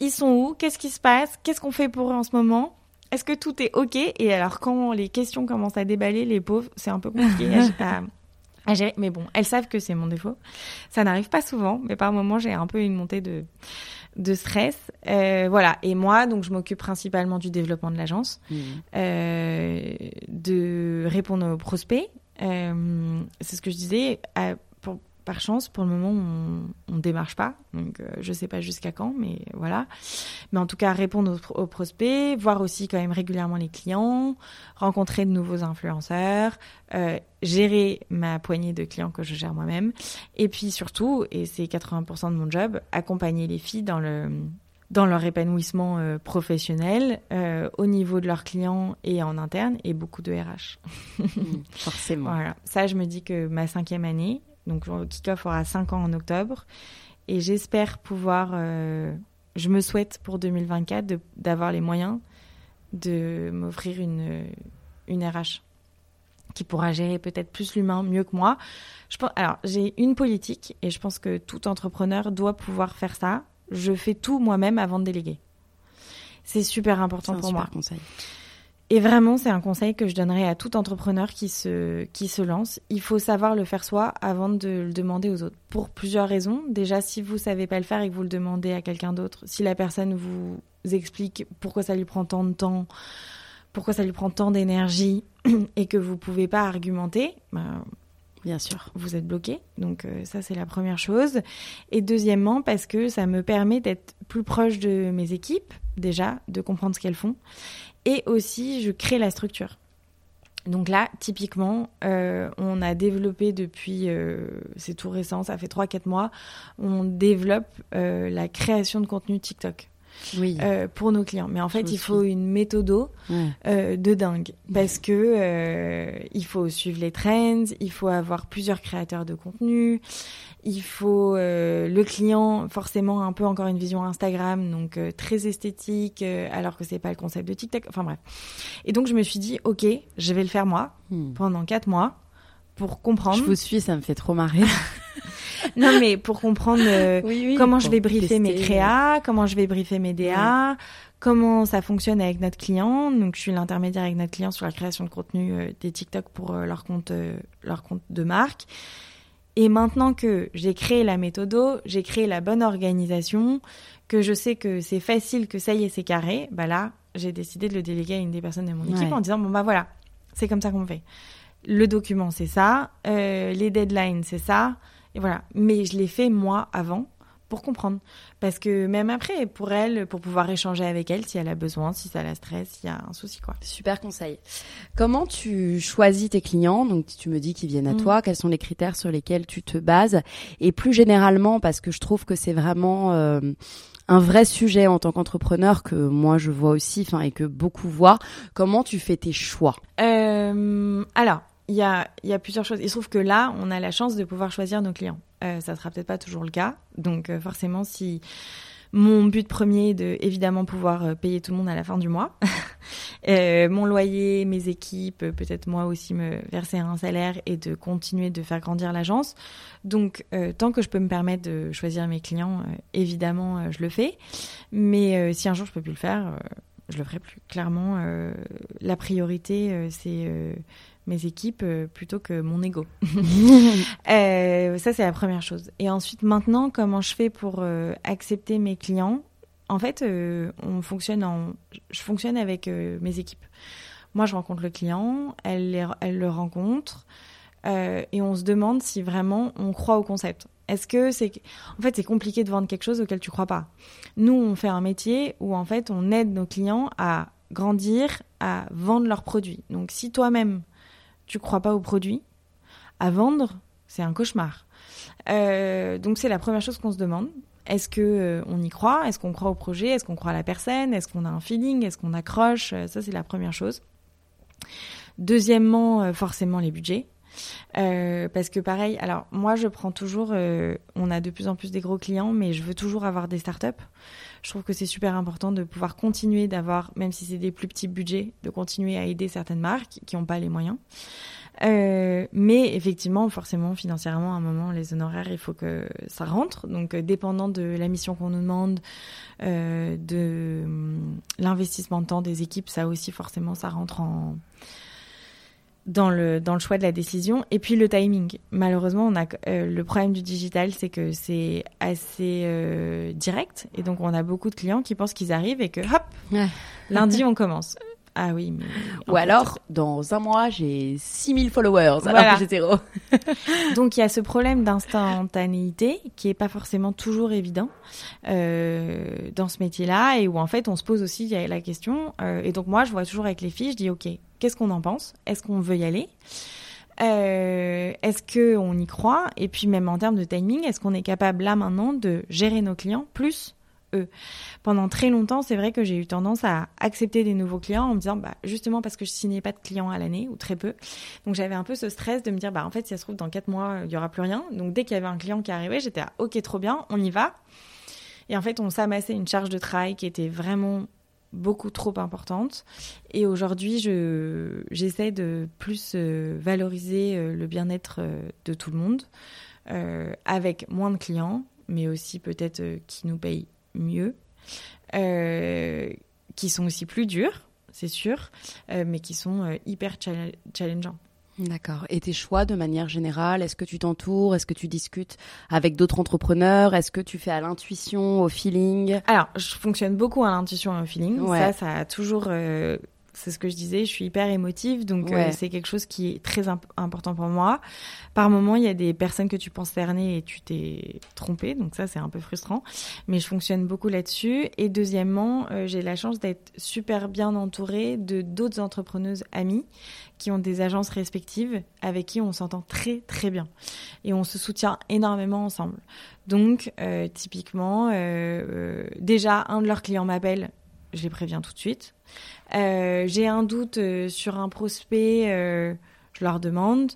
ils sont où? Qu'est-ce qui se passe? Qu'est-ce qu'on fait pour eux en ce moment? Est-ce que tout est OK? Et alors, quand les questions commencent à déballer, les pauvres, c'est un peu compliqué à, gérer. Mais bon, elles savent que c'est mon défaut. Ça n'arrive pas souvent, mais par moments, j'ai un peu une montée de, de stress. Euh, voilà. Et moi, donc, je m'occupe principalement du développement de l'agence, mmh. euh, de répondre aux prospects. Euh, c'est ce que je disais par chance, pour le moment, on ne démarche pas. Donc, euh, je ne sais pas jusqu'à quand, mais voilà. Mais en tout cas, répondre aux, prospects, voir aussi quand même régulièrement les clients, rencontrer de nouveaux influenceurs, euh, gérer ma poignée de clients que je gère moi-même. Et puis surtout, et c'est 80% de mon job, accompagner les filles dans le dans leur épanouissement euh, professionnel, au niveau de leurs clients et en interne, et beaucoup de RH. Mmh, forcément. Voilà. Ça, je me dis que ma cinquième année, donc Kickoff aura 5 ans en octobre. Et j'espère pouvoir, euh, je me souhaite pour 2024 d'avoir les moyens de m'offrir une, une RH qui pourra gérer peut-être plus l'humain mieux que moi. Je pense, alors, j'ai une politique et je pense que tout entrepreneur doit pouvoir faire ça. Je fais tout moi-même avant de déléguer. C'est super important pour moi. Conseil. Et vraiment, c'est un conseil que je donnerais à tout entrepreneur qui se, qui se lance. Il faut savoir le faire soi avant de le demander aux autres. Pour plusieurs raisons. Déjà, si vous savez pas le faire et que vous le demandez à quelqu'un d'autre, si la personne vous explique pourquoi ça lui prend tant de temps, pourquoi ça lui prend tant d'énergie et que vous pouvez pas argumenter, bah, Bien sûr. Vous êtes bloqué. Donc euh, ça, c'est la première chose. Et deuxièmement, parce que ça me permet d'être plus proche de mes équipes, déjà, de comprendre ce qu'elles font et aussi je crée la structure. Donc là, typiquement, euh, on a développé depuis, euh, c'est tout récent, ça fait 3-4 mois, on développe euh, la création de contenu TikTok. Oui. euh, pour nos clients. Mais en fait, il faut une méthodo Ouais. euh, de dingue parce que euh, il faut suivre les trends, il faut avoir plusieurs créateurs de contenu, il faut le client forcément un peu encore une vision Instagram donc très esthétique alors que c'est pas le concept de TikTok. Enfin bref. Et donc je me suis dit ok, je vais le faire moi Hmm. pendant quatre mois pour comprendre. Je vous suis, ça me fait trop marrer. Non mais pour comprendre euh, oui, oui, comment je vais briefer mes créas, comment je vais briefer mes DA, comment ça fonctionne avec notre client. Donc, je suis l'intermédiaire avec notre client sur la création de contenu euh, des TikTok pour euh, leur compte, euh, leur compte de marque. Et maintenant que j'ai créé la méthodo, j'ai créé la bonne organisation, que je sais que c'est facile, que ça y est, c'est carré, bah là, j'ai décidé de le déléguer à une des personnes de mon équipe Ouais. en disant bon bah voilà, c'est comme ça qu'on fait. Le document, c'est ça, les deadlines, c'est ça, et voilà. Mais je l'ai fait moi avant pour comprendre. Parce que même après, pour elle, pour pouvoir échanger avec elle si elle a besoin, si ça la stresse, s'il y a un souci, quoi. Super conseil. Comment tu choisis tes clients? Donc tu me dis qu'ils viennent à Mm. toi. Quels sont les critères sur lesquels tu te bases? Et plus généralement, parce que je trouve que c'est vraiment euh, un vrai sujet en tant qu'entrepreneur que moi je vois aussi, enfin et que beaucoup voient. Comment tu fais tes choix? Euh, alors, il y a, plusieurs choses. Il se trouve que là, on a la chance de pouvoir choisir nos clients. Euh, ça sera peut-être pas toujours le cas. Donc, euh, forcément, si mon but premier est de évidemment pouvoir euh, payer tout le monde à la fin du mois, mon loyer, mes équipes, peut-être moi aussi me verser un salaire et de continuer de faire grandir l'agence. Donc, tant que je peux me permettre de choisir mes clients, évidemment, je le fais. Mais si un jour je peux plus le faire, je le ferai plus. Clairement, la priorité, c'est mes équipes euh, plutôt que mon ego. Euh, ça, c'est la première chose. Et ensuite, maintenant, comment je fais pour euh, accepter mes clients? En fait, euh, on fonctionne en... je fonctionne avec mes équipes. Moi, je rencontre le client, elle, les- elle le rencontre, et on se demande si vraiment on croit au concept. Est-ce que c'est... En fait, c'est compliqué de vendre quelque chose auquel tu crois pas. Nous, on fait un métier où, en fait, on aide nos clients à grandir, à vendre leurs produits. Donc, si toi-même, tu crois pas au produit, à vendre, c'est un cauchemar. Euh, donc, c'est la première chose qu'on se demande. Est-ce que euh, on y croit? Est-ce qu'on croit au projet? Est-ce qu'on croit à la personne? Est-ce qu'on a un feeling? Est-ce qu'on accroche? Euh, Ça, c'est la première chose. Deuxièmement, euh, forcément, les budgets. Euh, parce que pareil, alors moi je prends toujours, euh, on a de plus en plus des gros clients, mais je veux toujours avoir des startups. Je trouve que c'est super important de pouvoir continuer d'avoir, même si c'est des plus petits budgets, de continuer à aider certaines marques qui n'ont pas les moyens. Euh, mais effectivement, forcément, financièrement, à un moment, les honoraires, il faut que ça rentre. Donc, dépendant de la mission qu'on nous demande, de hum, l'investissement de temps des équipes, ça aussi, forcément, ça rentre en dans le dans le choix de la décision et puis le timing. Malheureusement, on a euh, le problème du digital, c'est que c'est assez euh, direct et donc on a beaucoup de clients qui pensent qu'ils arrivent et que hop, Ouais. lundi on commence. Ah oui, mais Ou fait, alors, dans un mois, j'ai 6000 followers Voilà. alors que j'ai zéro. Donc il y a ce problème d'instantanéité qui est pas forcément toujours évident euh, dans ce métier-là et où en fait on se pose aussi la question. euh, et donc moi je vois toujours avec les filles, je dis ok, qu'est-ce qu'on en pense? Est-ce qu'on veut y aller? Euh, Est-ce que on y croit? Et puis même en termes de timing, est-ce qu'on est capable là maintenant de gérer nos clients plus eux? Pendant très longtemps, c'est vrai que j'ai eu tendance à accepter des nouveaux clients en me disant bah justement parce que je signais pas de clients à l'année ou très peu. Donc j'avais un peu ce stress de me dire bah en fait si ça se trouve dans quatre mois il y aura plus rien. Donc dès qu'il y avait un client qui arrivait, j'étais à ok trop bien, on y va. Et en fait on s'amassait une charge de travail qui était vraiment beaucoup trop importante. Et aujourd'hui je j'essaie de plus euh, valoriser euh, le bien-être euh, de tout le monde avec moins de clients, mais aussi peut-être qui nous payent mieux, qui sont aussi plus durs, c'est sûr, mais qui sont hyper chal- challengeants. D'accord. Et tes choix de manière générale, est-ce que tu t'entoures Est-ce que tu discutes avec d'autres entrepreneurs Est-ce que tu fais à l'intuition, au feeling? Alors, je fonctionne beaucoup à l'intuition et au feeling. Ouais. Ça, ça a toujours euh, c'est ce que je disais, je suis hyper émotive, donc euh, c'est quelque chose qui est très imp- important pour moi. Par moment, il y a des personnes que tu penses cerner et tu t'es trompé, donc ça c'est un peu frustrant, mais je fonctionne beaucoup là-dessus. Et deuxièmement, euh, j'ai la chance d'être super bien entourée de d'autres entrepreneuses amies qui ont des agences respectives avec qui on s'entend très très bien et on se soutient énormément ensemble. Donc euh, typiquement, déjà un de leurs clients m'appelle, je les préviens tout de suite. Euh, j'ai un doute euh, sur un prospect, euh, je leur demande.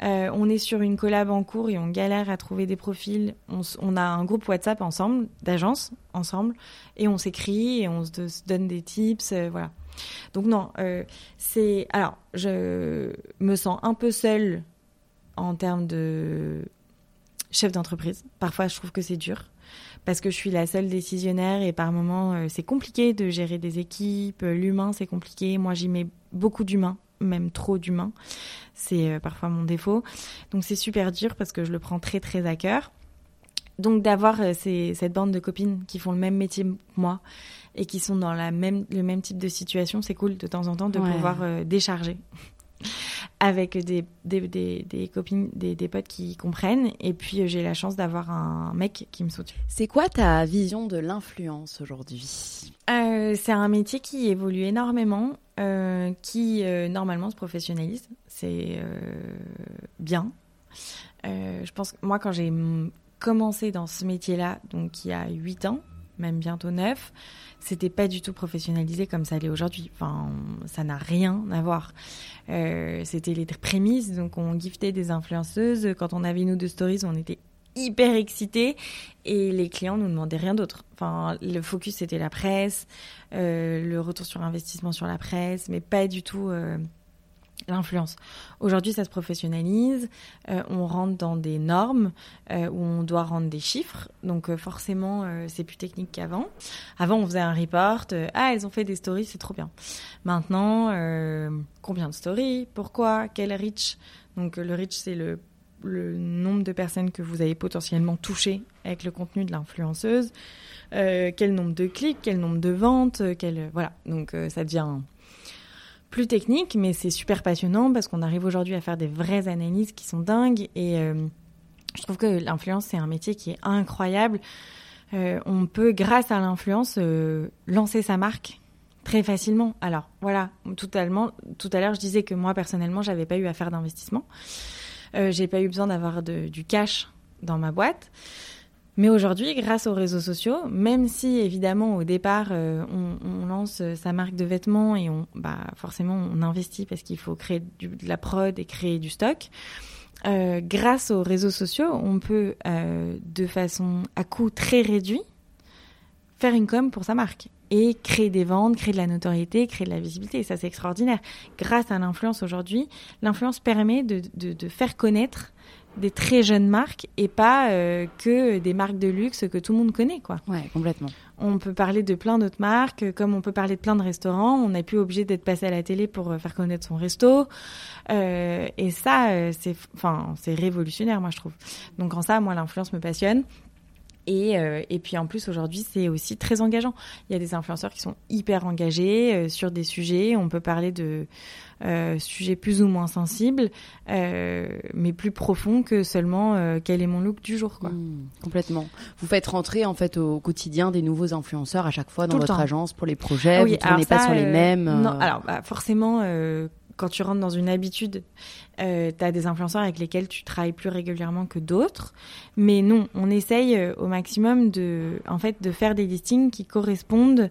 On est sur une collab en cours et on galère à trouver des profils. On, a un groupe WhatsApp ensemble, d'agence ensemble, et on s'écrit et on se, donne des tips, voilà. Donc non, c'est alors je me sens un peu seule en termes de chef d'entreprise. Parfois, je trouve que c'est dur parce que je suis la seule décisionnaire et par moments, euh, c'est compliqué de gérer des équipes. Euh, L'humain, c'est compliqué. Moi, j'y mets beaucoup d'humain, même trop d'humain. C'est euh, parfois mon défaut. Donc, c'est super dur parce que je le prends très, très à cœur. Donc, d'avoir cette bande de copines qui font le même métier que moi et qui sont dans la même, le même type de situation, c'est cool de temps en temps de Ouais. pouvoir euh, décharger avec des, des, des, des copines, des, des potes qui comprennent. Et puis, euh, j'ai la chance d'avoir un mec qui me soutient. C'est quoi ta vision de l'influence aujourd'hui? Euh, c'est un métier qui évolue énormément, euh, qui euh, normalement se professionnalise. C'est bien. Je pense que moi, quand j'ai mm, commencé dans ce métier-là, donc il y a 8 ans, même bientôt 9, c'était pas du tout professionnalisé comme ça l'est aujourd'hui. Enfin, ça n'a rien à voir. Euh, c'était les prémices, donc on giftait des influenceuses. Quand on avait une ou deux stories, on était hyper excités et les clients nous demandaient rien d'autre. Enfin, le focus c'était la presse, euh, le retour sur investissement sur la presse, mais pas du tout euh, l'influence. Aujourd'hui, ça se professionnalise, euh, on rentre dans des normes euh, où on doit rendre des chiffres, donc euh, forcément c'est plus technique qu'avant. Avant, on faisait un report, ah elles ont fait des stories, c'est trop bien. Maintenant, combien de stories, pourquoi, quel reach? Donc le reach c'est le le nombre de personnes que vous avez potentiellement touchées avec le contenu de l'influenceuse, quel nombre de clics, quel nombre de ventes, quel voilà. Donc ça devient plus technique, mais c'est super passionnant parce qu'on arrive aujourd'hui à faire des vraies analyses qui sont dingues et euh, je trouve que l'influence c'est un métier qui est incroyable. Euh, on peut grâce à l'influence euh, lancer sa marque très facilement. Alors voilà, totalement. Tout à l'heure je disais que moi personnellement j'avais pas eu à faire d'investissement. J'ai pas eu besoin d'avoir du cash dans ma boîte. Mais aujourd'hui, grâce aux réseaux sociaux, même si évidemment au départ euh, on, lance euh, sa marque de vêtements et on, bah forcément on investit parce qu'il faut créer de la prod et créer du stock. euh, grâce aux réseaux sociaux, on peut de façon à coût très réduit faire une com pour sa marque et créer des ventes, créer de la notoriété, créer de la visibilité. Et ça, c'est extraordinaire. Grâce à l'influence aujourd'hui, l'influence permet de, de faire connaître des très jeunes marques et pas euh, que des marques de luxe que tout le monde connaît, quoi. Ouais, complètement. On peut parler de plein d'autres marques, comme on peut parler de plein de restaurants. On n'est plus obligé d'être passé à la télé pour euh, faire connaître son resto. Euh, et ça, c'est, enfin, c'est révolutionnaire, moi, je trouve. Donc, en ça, moi, l'influence me passionne. Et, euh, et puis en plus aujourd'hui c'est aussi très engageant. Il y a des influenceurs qui sont hyper engagés euh, sur des sujets. On peut parler de euh, sujets plus ou moins sensibles, euh, mais plus profonds que seulement euh, quel est mon look du jour. Quoi. Mmh, complètement. Vous faites rentrer en fait au quotidien des nouveaux influenceurs à chaque fois dans Tout votre agence pour les projets. Ah oui, vous alors pas sur les euh, mêmes. Non, alors bah, forcément, quand tu rentres dans une habitude, euh, tu as des influenceurs avec lesquels tu travailles plus régulièrement que d'autres. Mais non, on essaye euh, au maximum de, en fait, de faire des listings qui correspondent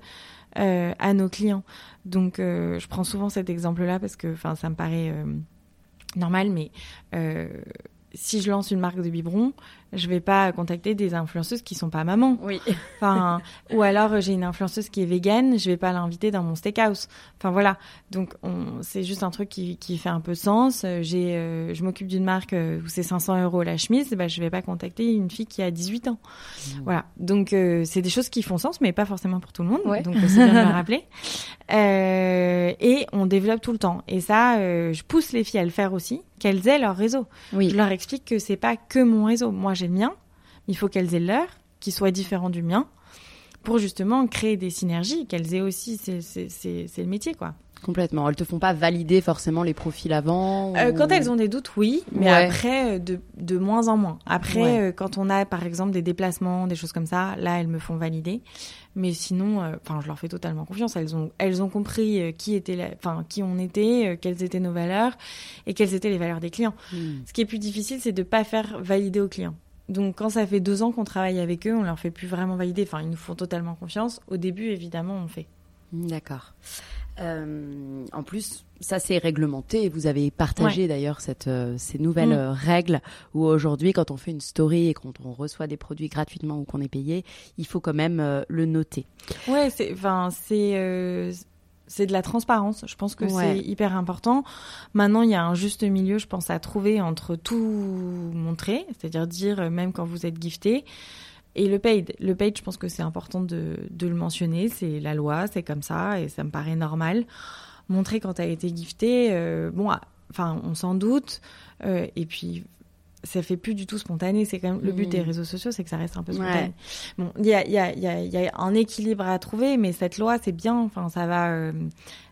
euh, à nos clients. Donc, euh, je prends souvent cet exemple-là parce que, ça me paraît euh, normal, mais si je lance une marque de biberon, je vais pas contacter des influenceuses qui sont pas mamans. Oui. Enfin, ou alors euh, j'ai une influenceuse qui est végane, je vais pas l'inviter dans mon steakhouse. Enfin voilà. Donc on, c'est juste un truc qui, qui fait un peu sens. Euh, J'ai, euh, je m'occupe d'une marque où c'est 500 euros la chemise, bah je vais pas contacter une fille qui a 18 ans. Voilà. Donc euh, c'est des choses qui font sens, mais pas forcément pour tout le monde. Ouais. Donc c'est bien de le rappeler. Euh, et on développe tout le temps. Et ça, euh, je pousse les filles à le faire aussi, qu'elles aient leur réseau. Oui. Je leur explique que c'est pas que mon réseau. Moi, j'ai le mien. Il faut qu'elles aient le leur, qui soit différent du mien, pour justement créer des synergies, qu'elles aient aussi. C'est le métier, quoi. Complètement. Elles te font pas valider forcément les profils avant Euh, Quand elles ont des doutes, oui, mais Ouais. après, euh, de, de moins en moins. Après, Ouais. euh, quand on a, par exemple, des déplacements, des choses comme ça, là, elles me font valider. Mais sinon, euh, enfin, je leur fais totalement confiance. Elles ont, elles ont compris qui était, enfin, qui on était, quelles étaient nos valeurs et quelles étaient les valeurs des clients. Hmm. Ce qui est plus difficile, c'est de pas faire valider aux clients. Donc, quand ça fait deux ans qu'on travaille avec eux, on leur fait plus vraiment valider. Enfin, ils nous font totalement confiance. Au début, évidemment, on fait. D'accord. Euh, en plus, ça c'est réglementé. Vous avez partagé d'ailleurs cette, euh, ces nouvelles Mm. euh, règles où aujourd'hui, quand on fait une story et quand on reçoit des produits gratuitement ou qu'on est payé, il faut quand même euh, le noter. Ouais, c'est, enfin, c'est, c'est de la transparence. Je pense que Ouais. c'est hyper important. Maintenant, il y a un juste milieu, je pense, à trouver entre tout montrer, c'est-à-dire dire euh, même quand vous êtes gifté. Et le paid, le paid, je pense que c'est important de, de le mentionner. C'est la loi, c'est comme ça, et ça me paraît normal. Montrer quand tu as été gifté, euh, bon, ah, enfin, on s'en doute. euh, et puis, ça fait plus du tout spontané. C'est quand même le but Mhm. des réseaux sociaux, c'est que ça reste un peu Ouais. spontané. Bon, il y a, y, a, y, a, y a un équilibre à trouver, mais cette loi, c'est bien. Enfin, ça va, euh,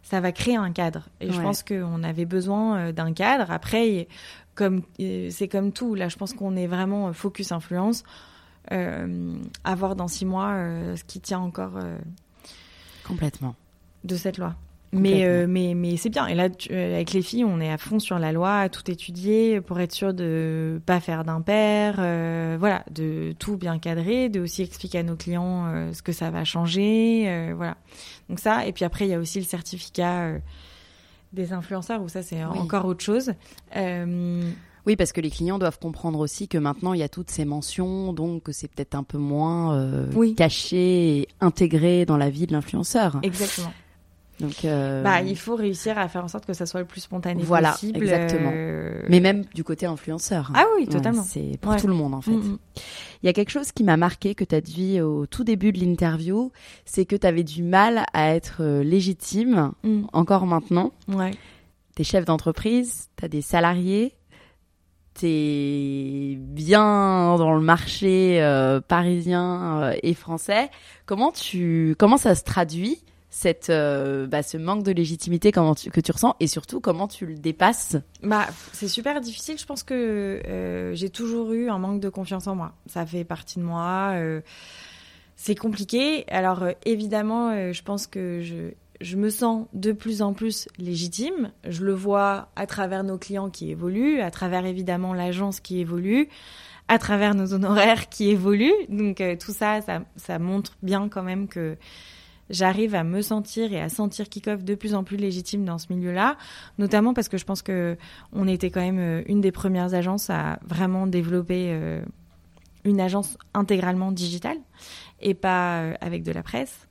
ça va créer un cadre. Et je pense qu'on avait besoin euh, d'un cadre. Après, comme euh, c'est comme tout. Là, je pense qu'on est vraiment focus influence. Euh, à voir dans six mois euh, ce qui tient encore euh, Complètement. de cette loi. Mais, euh, mais, mais c'est bien. Et là, tu- euh, avec les filles, on est à fond sur la loi, à tout étudier pour être sûr de pas faire d'impair, euh, voilà, de tout bien cadrer, de aussi expliquer à nos clients euh, ce que ça va changer, voilà. Donc ça, et puis après, il y a aussi le certificat des influenceurs, où ça, c'est Oui. encore autre chose. Oui, parce que les clients doivent comprendre aussi que maintenant il y a toutes ces mentions, donc que c'est peut-être un peu moins euh, Oui. caché et intégré dans la vie de l'influenceur. exactement. Donc, euh, Bah, il faut réussir à faire en sorte que ça soit le plus spontané Voilà, possible. exactement. euh, mais même du côté influenceur. Ah oui, Ouais, totalement. c'est pour Ouais. tout le monde en fait. Mm, mm. Il y a quelque chose qui m'a marqué que tu as dit au tout début de l'interview, c'est que tu avais du mal à être euh, légitime, Mm. encore maintenant. Ouais. T'es chef d'entreprise, t'as des salariés, t'es bien dans le marché euh, parisien et français. Comment tu, comment ça se traduit cette, euh, bah, ce manque de légitimité comment que tu ressens et surtout comment tu le dépasses Bah, c'est super difficile. Je pense que euh, j'ai toujours eu un manque de confiance en moi. Ça fait partie de moi. euh, c'est compliqué. Alors évidemment, je pense que je je me sens de plus en plus légitime. Je le vois à travers nos clients qui évoluent, à travers évidemment l'agence qui évolue, à travers nos honoraires qui évoluent. Donc tout ça, ça, ça montre bien quand même que j'arrive à me sentir et à sentir Kickoff de plus en plus légitime dans ce milieu-là, notamment parce que je pense que on était quand même euh, une des premières agences à vraiment développer euh, une agence intégralement digitale et pas euh, avec de la presse.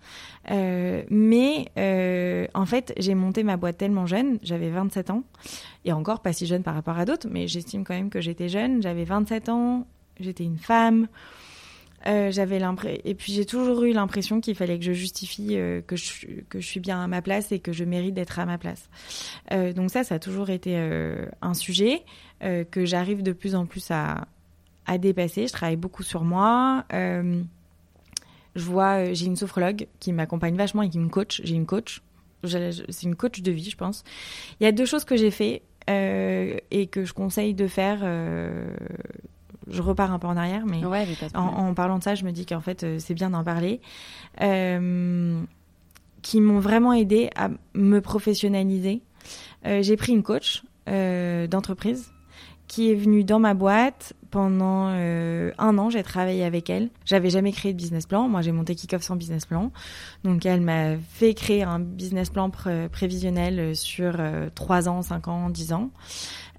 Mais en fait, j'ai monté ma boîte tellement jeune, j'avais 27 ans, et encore pas si jeune par rapport à d'autres, mais j'estime quand même que j'étais jeune, j'avais 27 ans, j'étais une femme, euh, j'avais l'impression, et puis j'ai toujours eu l'impression qu'il fallait que je justifie euh, que, je, suis bien à ma place et que je mérite d'être à ma place. Euh, donc ça, ça a toujours été un sujet que j'arrive de plus en plus à, dépasser. Je travaille beaucoup sur moi. Je vois, j'ai une sophrologue qui m'accompagne vachement et qui me coach. J'ai une coach. C'est une coach de vie, je pense. Il y a deux choses que j'ai fait et que je conseille de faire. Je repars un peu en arrière, mais Ouais, en, parlant de ça, je me dis qu'en fait, euh, c'est bien d'en parler. Euh, qui m'ont vraiment aidé à me professionnaliser. Euh, j'ai pris une coach euh, d'entreprise qui est venue dans ma boîte pendant euh, un an. J'ai travaillé avec elle. J'avais jamais créé de business plan. Moi, j'ai monté Kickoff sans business plan. Donc, elle m'a fait créer un business plan pré- prévisionnel sur 3 ans, 5 ans, 10 ans.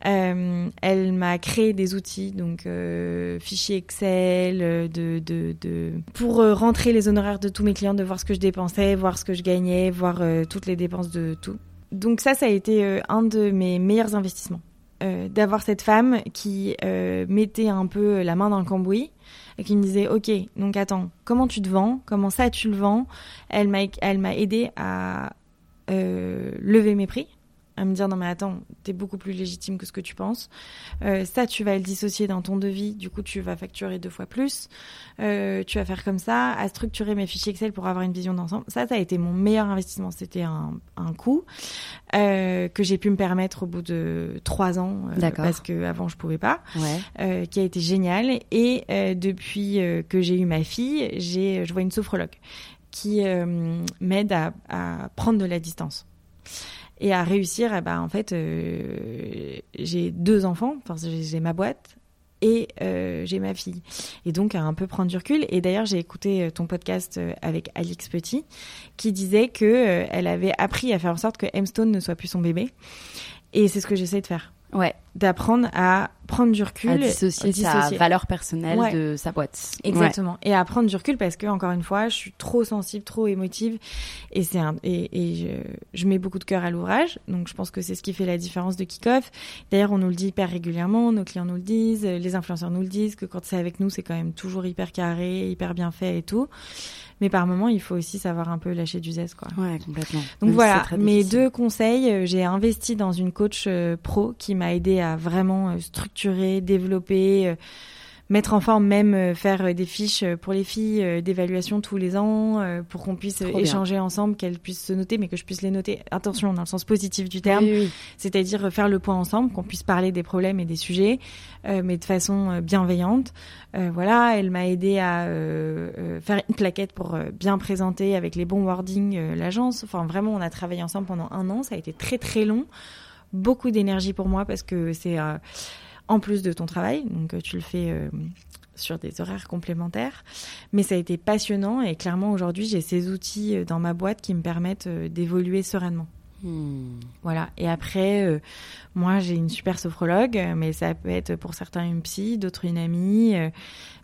Euh, elle m'a créé des outils, donc euh, fichiers Excel, euh, de, de, de pour rentrer les honoraires de tous mes clients, de voir ce que je dépensais, voir ce que je gagnais, voir toutes les dépenses de tout. Donc ça, ça a été un de mes meilleurs investissements. D'avoir cette femme qui mettait un peu la main dans le cambouis et qui me disait ok donc attends comment tu te vends? Comment ça tu le vends elle m'a elle m'a aidé à lever mes prix à me dire non mais attends, t'es beaucoup plus légitime que ce que tu penses. Euh, ça, tu vas le dissocier dans ton devis, du coup tu vas facturer deux fois plus. Euh, tu vas faire comme ça, à structurer mes fichiers Excel pour avoir une vision d'ensemble. Ça, ça a été mon meilleur investissement. C'était un, un coût euh, que j'ai pu me permettre au bout de trois ans, euh, parce que avant je pouvais pas, ouais. euh, qui a été génial. Et euh, depuis que j'ai eu ma fille, j'ai, je vois une sophrologue qui euh, m'aide à, à prendre de la distance et à réussir. Eh ben, en fait, euh, j'ai deux enfants, j'ai ma boîte et euh, j'ai ma fille. Et donc, à un peu prendre du recul. Et d'ailleurs, j'ai écouté euh, ton podcast avec Alix Petit, qui disait que elle avait appris à faire en sorte que M Stone ne soit plus son bébé. Et c'est ce que j'essaie de faire. Ouais. D'apprendre à prendre du recul. À dissocier, sa dissocier. valeur personnelle Ouais. de sa boîte. Exactement. Et à prendre du recul parce que encore une fois, je suis trop sensible, trop émotive, et c'est un et, et je, je mets beaucoup de cœur à l'ouvrage. Donc je pense que c'est ce qui fait la différence de kick-off. D'ailleurs, on nous le dit hyper régulièrement, nos clients nous le disent, les influenceurs nous le disent que quand c'est avec nous, c'est quand même toujours hyper carré, hyper bien fait et tout. Mais par moment, il faut aussi savoir un peu lâcher du zeste, quoi. Ouais, complètement. Donc si voilà, mes deux conseils, euh, j'ai investi dans une coach euh, pro qui m'a aidé à vraiment euh, structurer, développer, euh, mettre en forme, même euh, faire des fiches pour les filles d'évaluation tous les ans pour qu'on puisse bien. échanger ensemble, qu'elles puissent se noter, mais que je puisse les noter. Attention, dans le sens positif du terme, Oui, oui. c'est-à-dire faire le point ensemble, qu'on puisse parler des problèmes et des sujets, mais de façon bienveillante. Voilà, elle m'a aidé à faire une plaquette pour bien présenter avec les bons wordings l'agence. Enfin, vraiment, on a travaillé ensemble pendant un an. Ça a été très très long, beaucoup d'énergie pour moi parce que c'est euh, en plus de ton travail, donc euh, tu le fais. euh, sur des horaires complémentaires, mais ça a été passionnant et clairement aujourd'hui j'ai ces outils dans ma boîte qui me permettent d'évoluer sereinement. Hmm. Voilà. Et après, euh, moi, j'ai une super sophrologue, mais ça peut être pour certains une psy, d'autres une amie, euh,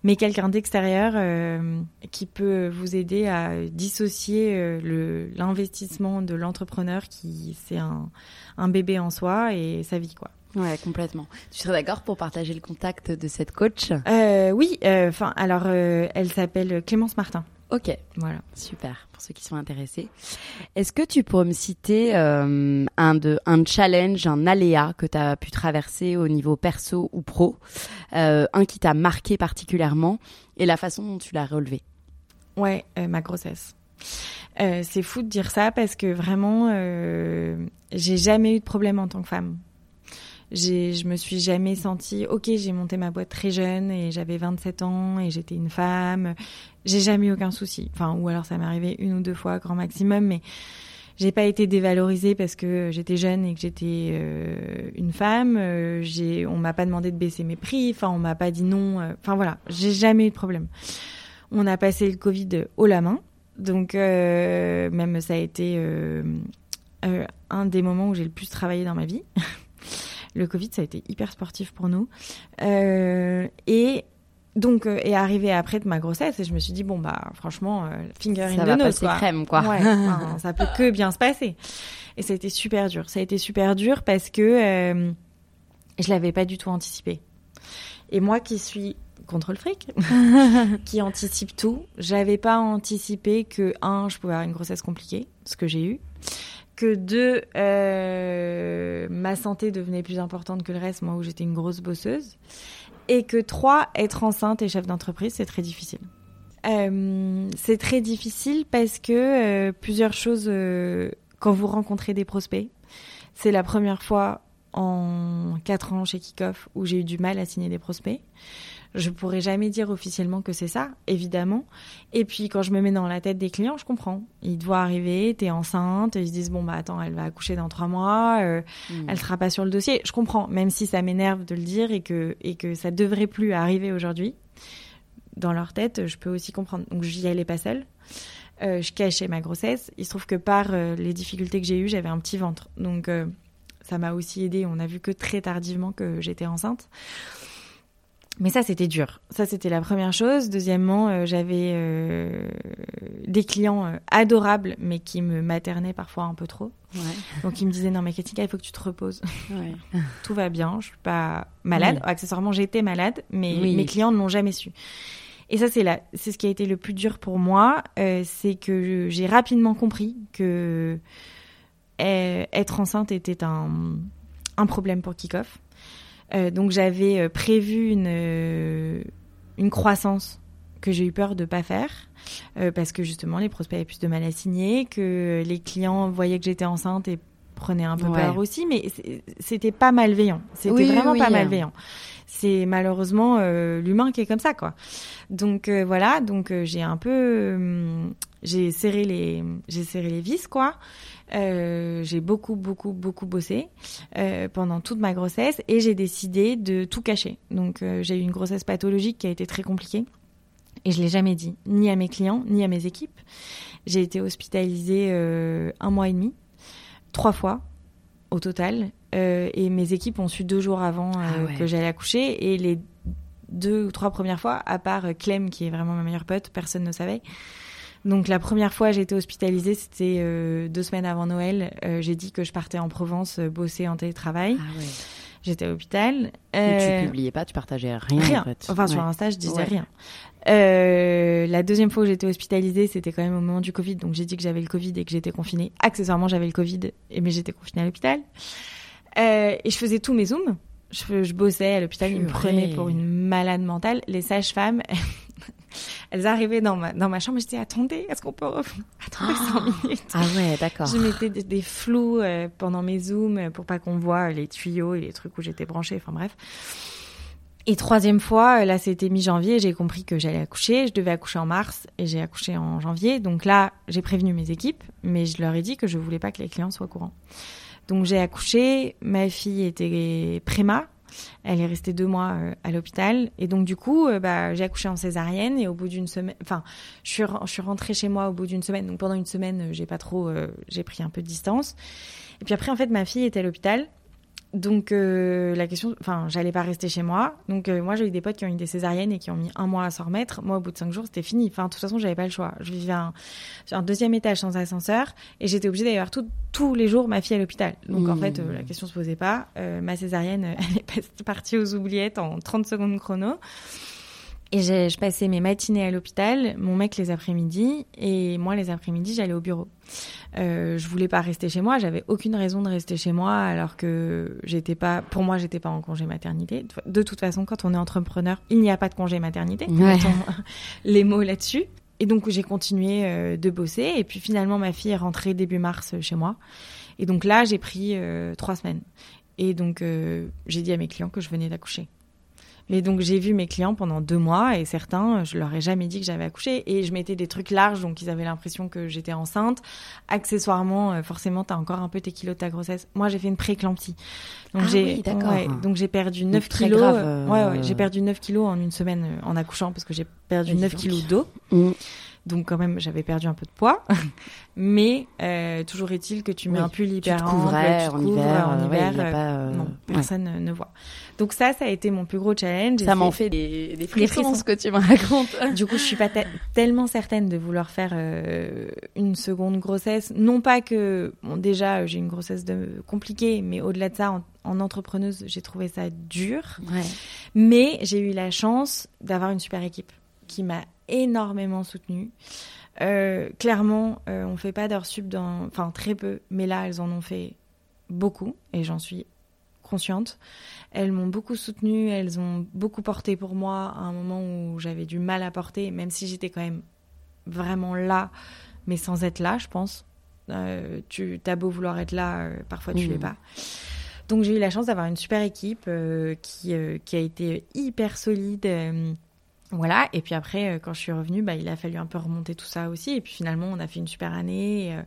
mais quelqu'un d'extérieur euh, qui peut vous aider à dissocier euh, le l'investissement de l'entrepreneur qui c'est un, un bébé en soi et sa vie, quoi. Ouais, complètement. Tu serais d'accord pour partager le contact de cette coach? Euh, oui. Enfin, alors, elle s'appelle Clémence Martin. Ok, Voilà. super, pour ceux qui sont intéressés. Est-ce que tu pourrais me citer euh, un, challenge, un aléa que tu as pu traverser au niveau perso ou pro, euh, un qui t'a marqué particulièrement et la façon dont tu l'as relevé? Ouais, euh, ma grossesse. C'est fou de dire ça parce que vraiment, j'ai jamais eu de problème en tant que femme. Je me suis jamais sentie, ok, j'ai monté ma boîte très jeune et j'avais 27 ans et j'étais une femme. J'ai jamais eu aucun souci. Enfin, ou alors ça m'est arrivé une ou deux fois, grand maximum, mais j'ai pas été dévalorisée parce que j'étais jeune et que j'étais euh, une femme. Euh, j'ai, on m'a pas demandé de baisser mes prix. Enfin, on m'a pas dit non. euh, Enfin voilà, j'ai jamais eu de problème. On a passé le Covid haut la main. Donc, même ça a été un des moments où j'ai le plus travaillé dans ma vie. le Covid, ça a été hyper sportif pour nous. Euh, et donc, euh, est arrivé après de ma grossesse et je me suis dit, bon, bah, franchement, euh, finger in Ça the va nose, passer quoi. crème, quoi. Ouais, enfin, ça peut que bien se passer. Et ça a été super dur. Ça a été super dur parce que euh, je l'avais pas du tout anticipé. Et moi qui suis contre le fric, qui anticipe tout, j'avais pas anticipé que un, je pouvais avoir une grossesse compliquée, ce que j'ai eu, que deux, euh, ma santé devenait plus importante que le reste, moi où j'étais une grosse bosseuse, et que trois, être enceinte et chef d'entreprise, c'est très difficile. Euh, c'est très difficile parce que euh, plusieurs choses, quand vous rencontrez des prospects, c'est la première fois en quatre ans chez Kickoff où j'ai eu du mal à signer des prospects. Je pourrais jamais dire officiellement que c'est ça, évidemment. Et puis quand je me mets dans la tête des clients, je comprends. Ils te voient arriver, t'es enceinte, ils se disent bon bah attends, elle va accoucher dans trois mois, euh, Hmm. elle sera pas sur le dossier. Je comprends, même si ça m'énerve de le dire et que et que ça devrait plus arriver aujourd'hui. Dans leur tête, je peux aussi comprendre. Donc j'y allais pas seule. Euh, je cachais ma grossesse. Il se trouve que par euh, les difficultés que j'ai eues, j'avais un petit ventre. Donc euh, ça m'a aussi aidé. On a vu que très tardivement que j'étais enceinte. Mais ça, c'était dur. Ça, c'était la première chose. Deuxièmement, euh, j'avais euh, des clients euh, adorables, mais qui me maternaient parfois un peu trop. Ouais, Donc, ils me disaient, non, mais Katika, il faut que tu te reposes. ouais. Tout va bien, je suis pas malade. Oui. Accessoirement, j'étais malade, mais Oui. mes clients ne l'ont jamais su. Et ça, c'est là, c'est ce qui a été le plus dur pour moi, c'est que j'ai rapidement compris que être enceinte était un, un problème pour Kickoff. Donc j'avais prévu une, une croissance que j'ai eu peur de pas faire parce que justement les prospects avaient plus de mal à signer, que les clients voyaient que j'étais enceinte et prenaient un peu peur aussi, mais c'était pas malveillant. C'était vraiment pas malveillant c'est malheureusement euh, l'humain qui est comme ça quoi. Donc euh, voilà, donc euh, j'ai un peu j'ai serré les j'ai serré les vis quoi. J'ai beaucoup beaucoup beaucoup bossé pendant toute ma grossesse et j'ai décidé de tout cacher. Donc j'ai eu une grossesse pathologique qui a été très compliquée et je l'ai jamais dit ni à mes clients ni à mes équipes. J'ai été hospitalisée un mois et demi, trois fois au total. Euh, et mes équipes ont su deux jours avant euh, ah que j'allais accoucher. Et les deux ou trois premières fois, à part euh, Clem, qui est vraiment ma meilleure pote, personne ne savait. Donc la première fois j'ai été hospitalisée, c'était deux semaines avant Noël. j'ai dit que je partais en Provence bosser en télétravail. Ah J'étais à l'hôpital. Euh... Tu publiais pas, tu partageais rien. Rien. En fait. Enfin, sur Insta, je disais rien. Euh, la deuxième fois où j'étais hospitalisée, c'était quand même au moment du Covid. Donc j'ai dit que j'avais le Covid et que j'étais confinée. Accessoirement, j'avais le Covid, mais j'étais confinée à l'hôpital. Euh, et je faisais tous mes zooms. Je, je bossais à l'hôpital, ils me prenaient pour une malade mentale. Les sages-femmes, elles arrivaient dans ma, dans ma chambre, je disais, attendez, est-ce qu'on peut attendre 100 minutes Ah ouais, d'accord. Je mettais des, flous euh, pendant mes zooms pour pas qu'on voit les tuyaux et les trucs où j'étais branchée, enfin bref. Et troisième fois, euh, là c'était mi-janvier, j'ai compris que j'allais accoucher. Je devais accoucher en mars et j'ai accouché en janvier. Donc là, j'ai prévenu mes équipes, mais je leur ai dit que je voulais pas que les clients soient au courant. Donc j'ai accouché, ma fille était préma, elle est restée deux mois euh, à l'hôpital et donc du coup, euh, bah, j'ai accouché en césarienne et au bout d'une semaine, enfin, je suis, rentrée chez moi au bout d'une semaine. Donc pendant une semaine, j'ai pas trop, j'ai pris un peu de distance. Et puis après, en fait, ma fille était à l'hôpital donc euh, la question, enfin, j'allais pas rester chez moi. Donc euh, moi j'ai eu des potes qui ont eu des césariennes et qui ont mis un mois à s'en remettre. Moi au bout de cinq jours c'était fini. Enfin de toute façon j'avais pas le choix. Je vivais un, sur un deuxième étage sans ascenseur et j'étais obligée d'aller voir tous les jours ma fille à l'hôpital. Donc en fait euh, la question se posait pas. ma césarienne elle est partie aux oubliettes en 30 secondes chrono. Et je passais mes matinées à l'hôpital, mon mec les après-midi, et moi les après-midi j'allais au bureau. Euh, je voulais pas rester chez moi, j'avais aucune raison de rester chez moi alors que j'étais pas, pour moi j'étais pas en congé maternité. De toute façon, quand on est entrepreneur, il n'y a pas de congé maternité. les mots là-dessus. Et donc j'ai continué euh, de bosser et puis finalement ma fille est rentrée début mars chez moi. Et donc là j'ai pris euh, trois semaines. Et donc euh, j'ai dit à mes clients que je venais d'accoucher. Mais donc j'ai vu mes clients pendant deux mois et certains, je leur ai jamais dit que j'avais accouché et je mettais des trucs larges donc ils avaient l'impression que j'étais enceinte. Accessoirement, euh, forcément, t'as encore un peu tes kilos de ta grossesse. Moi, j'ai fait une préclampsie. Donc ah j'ai oui, ouais, donc j'ai perdu 9 kilos. Grave, euh... Ouais, ouais, j'ai perdu 9 kilos en une semaine euh, en accouchant parce que j'ai perdu 9 kilos d'eau. Mmh. Donc quand même, j'avais perdu un peu de poids. Mais euh, toujours est-il que tu mets un pull hyper tu te couvrais, en hiver, en hiver ouais, pas, euh... non, personne ne voit. Donc ça, ça a été mon plus gros challenge. Ça m'en fait des, des frissons, ce que tu me racontes. du coup, je suis pas tellement certaine de vouloir faire euh, une seconde grossesse. Non pas que, bon, déjà, j'ai une grossesse de, compliquée, mais au-delà de ça, en, en entrepreneuse, j'ai trouvé ça dur. Ouais. Mais j'ai eu la chance d'avoir une super équipe qui m'a énormément soutenue. Euh, clairement, euh, on fait pas d'heures sub dans, enfin très peu, mais là elles en ont fait beaucoup et j'en suis consciente. Elles m'ont beaucoup soutenue, elles ont beaucoup porté pour moi à un moment où j'avais du mal à porter, même si j'étais quand même vraiment là, mais sans être là, je pense. Euh, tu as beau vouloir être là, euh, parfois tu mmh. l'es pas. Donc j'ai eu la chance d'avoir une super équipe qui, qui a été hyper solide voilà, et puis après, euh, quand je suis revenue, bah, il a fallu un peu remonter tout ça aussi. Et puis finalement, on a fait une super année et, euh,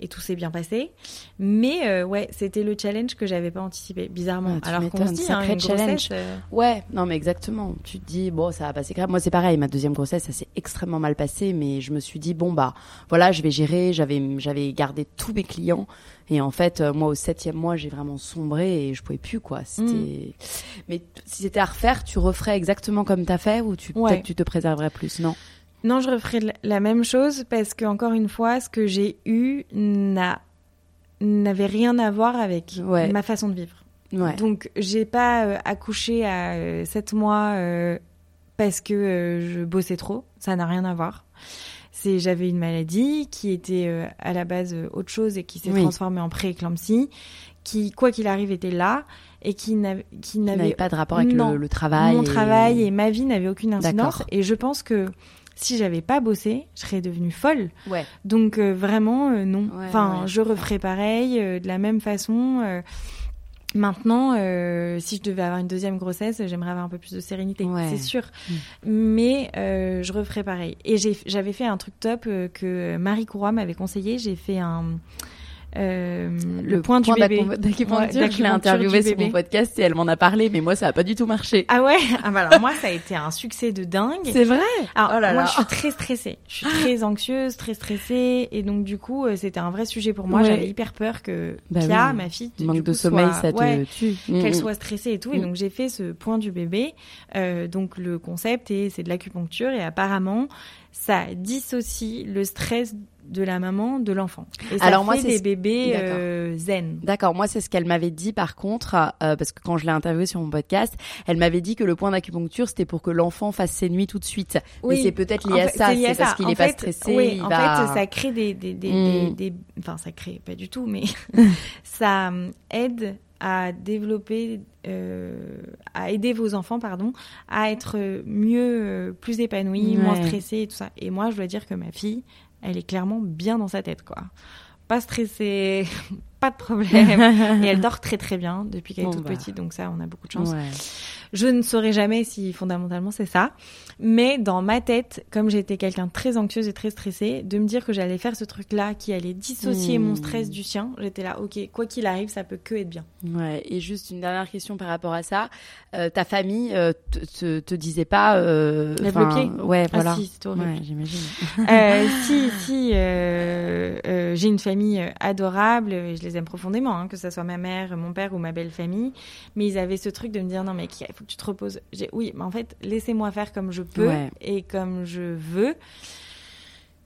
et tout s'est bien passé. Mais euh, ouais, c'était le challenge que j'avais pas anticipé, bizarrement. Ah, Alors qu'on se dit, hein, une challenge. Grossesse, Ouais, non mais exactement. Tu te dis, bon, ça va passer grave. Moi, c'est pareil, ma deuxième grossesse, ça s'est extrêmement mal passé, mais je me suis dit, bon, bah, voilà, je vais gérer. J'avais gardé tous mes clients. Et en fait, moi, au septième mois, j'ai vraiment sombré et je pouvais plus, quoi. C'était. Mm. Mais si c'était à refaire, tu referais exactement comme t'as fait ou tu ouais. peut-être tu te préserverais plus, non? Non, je referais la même chose parce que encore une fois, ce que j'ai eu n'a n'avait rien à voir avec ouais. ma façon de vivre. Ouais. Donc, j'ai pas euh, accouché à euh, 7 mois euh, parce que euh, je bossais trop. Ça n'a rien à voir. C'est j'avais une maladie qui était euh, à la base euh, autre chose et qui s'est Oui. transformée en prééclampsie, qui quoi qu'il arrive était là et qui n'avait qui N'avait pas de rapport avec Non. le, le travail. mon et- travail et ma vie n'avaient aucune incidence. Et je pense que si j'avais pas bossé, je serais devenue folle. Ouais. Donc euh, vraiment euh, non. Ouais, enfin, ouais. je referais pareil euh, de la même façon. Maintenant, euh, si je devais avoir une deuxième grossesse, j'aimerais avoir un peu plus de sérénité, Ouais. c'est sûr. Mm. Mais euh, je referais pareil. Et j'avais fait un truc top euh, que Marie Courroy m'avait conseillé. J'ai fait un euh, le, point, du bébé. d'acu- d'acupuncture, Ouais, je l'ai du sur mon podcast et elle m'en a parlé, mais moi ça a pas du tout marché. Ah ouais? Ah bah alors moi ça a été un succès de dingue. c'est vrai? Alors, Oh là moi, là. je suis très stressée. Je suis très anxieuse, très stressée. Et donc, du coup, euh, c'était un vrai sujet pour moi. Ouais. J'avais hyper peur que Bah Pia, oui. ma fille, du Manque coup, de sommeil, soit- ça te ouais, tue. qu'elle Mm, soit stressée et tout. Et Mm. donc, j'ai fait ce point du bébé. Euh, donc, le concept, est, c'est de l'acupuncture. Et apparemment, ça dissocie le stress de la maman de l'enfant. Et ça Alors, fait moi, c'est des ce- bébés euh, zen. D'accord, moi c'est ce qu'elle m'avait dit par contre, euh, parce que quand je l'ai interviewée sur mon podcast, elle m'avait dit que le point d'acupuncture c'était pour que l'enfant fasse ses nuits tout de suite. Oui. Mais c'est peut-être En lié à ça, c'est parce qu'il En est pas stressé. Oui, il en va... fait, ça crée des, des, des, Mm. des- enfin, ça crée pas du tout, mais ça euh, aide à développer, euh, à aider vos enfants, pardon, à être mieux, plus épanouis, moins stressés et tout ça. Et moi, je dois dire que ma fille, elle est clairement bien dans sa tête, quoi. Pas stressée, pas de problème. et elle dort très très bien depuis qu'elle est Bon, toute bah. petite, donc ça, on a beaucoup de chance. Ouais. Je ne saurais jamais si fondamentalement c'est ça. Mais dans ma tête, comme j'étais quelqu'un de très anxieuse et très stressée, de me dire que j'allais faire ce truc-là qui allait dissocier Hmm. mon stress du sien, j'étais là, ok, quoi qu'il arrive, ça peut que être bien. Ouais, et juste une dernière question par rapport à ça. Euh, ta famille euh, te, disait pas. Euh, Lève le pied. Ouais, voilà. Ah si, horrible. ouais, j'imagine. Euh, si, si, euh, j'ai une famille adorable et je les aime profondément, hein, que ce soit ma mère, mon père ou ma belle famille. Mais ils avaient ce truc de me dire non mais il faut que tu te reposes. J'ai oui, mais en fait laissez-moi faire comme je peux Ouais. et comme je veux.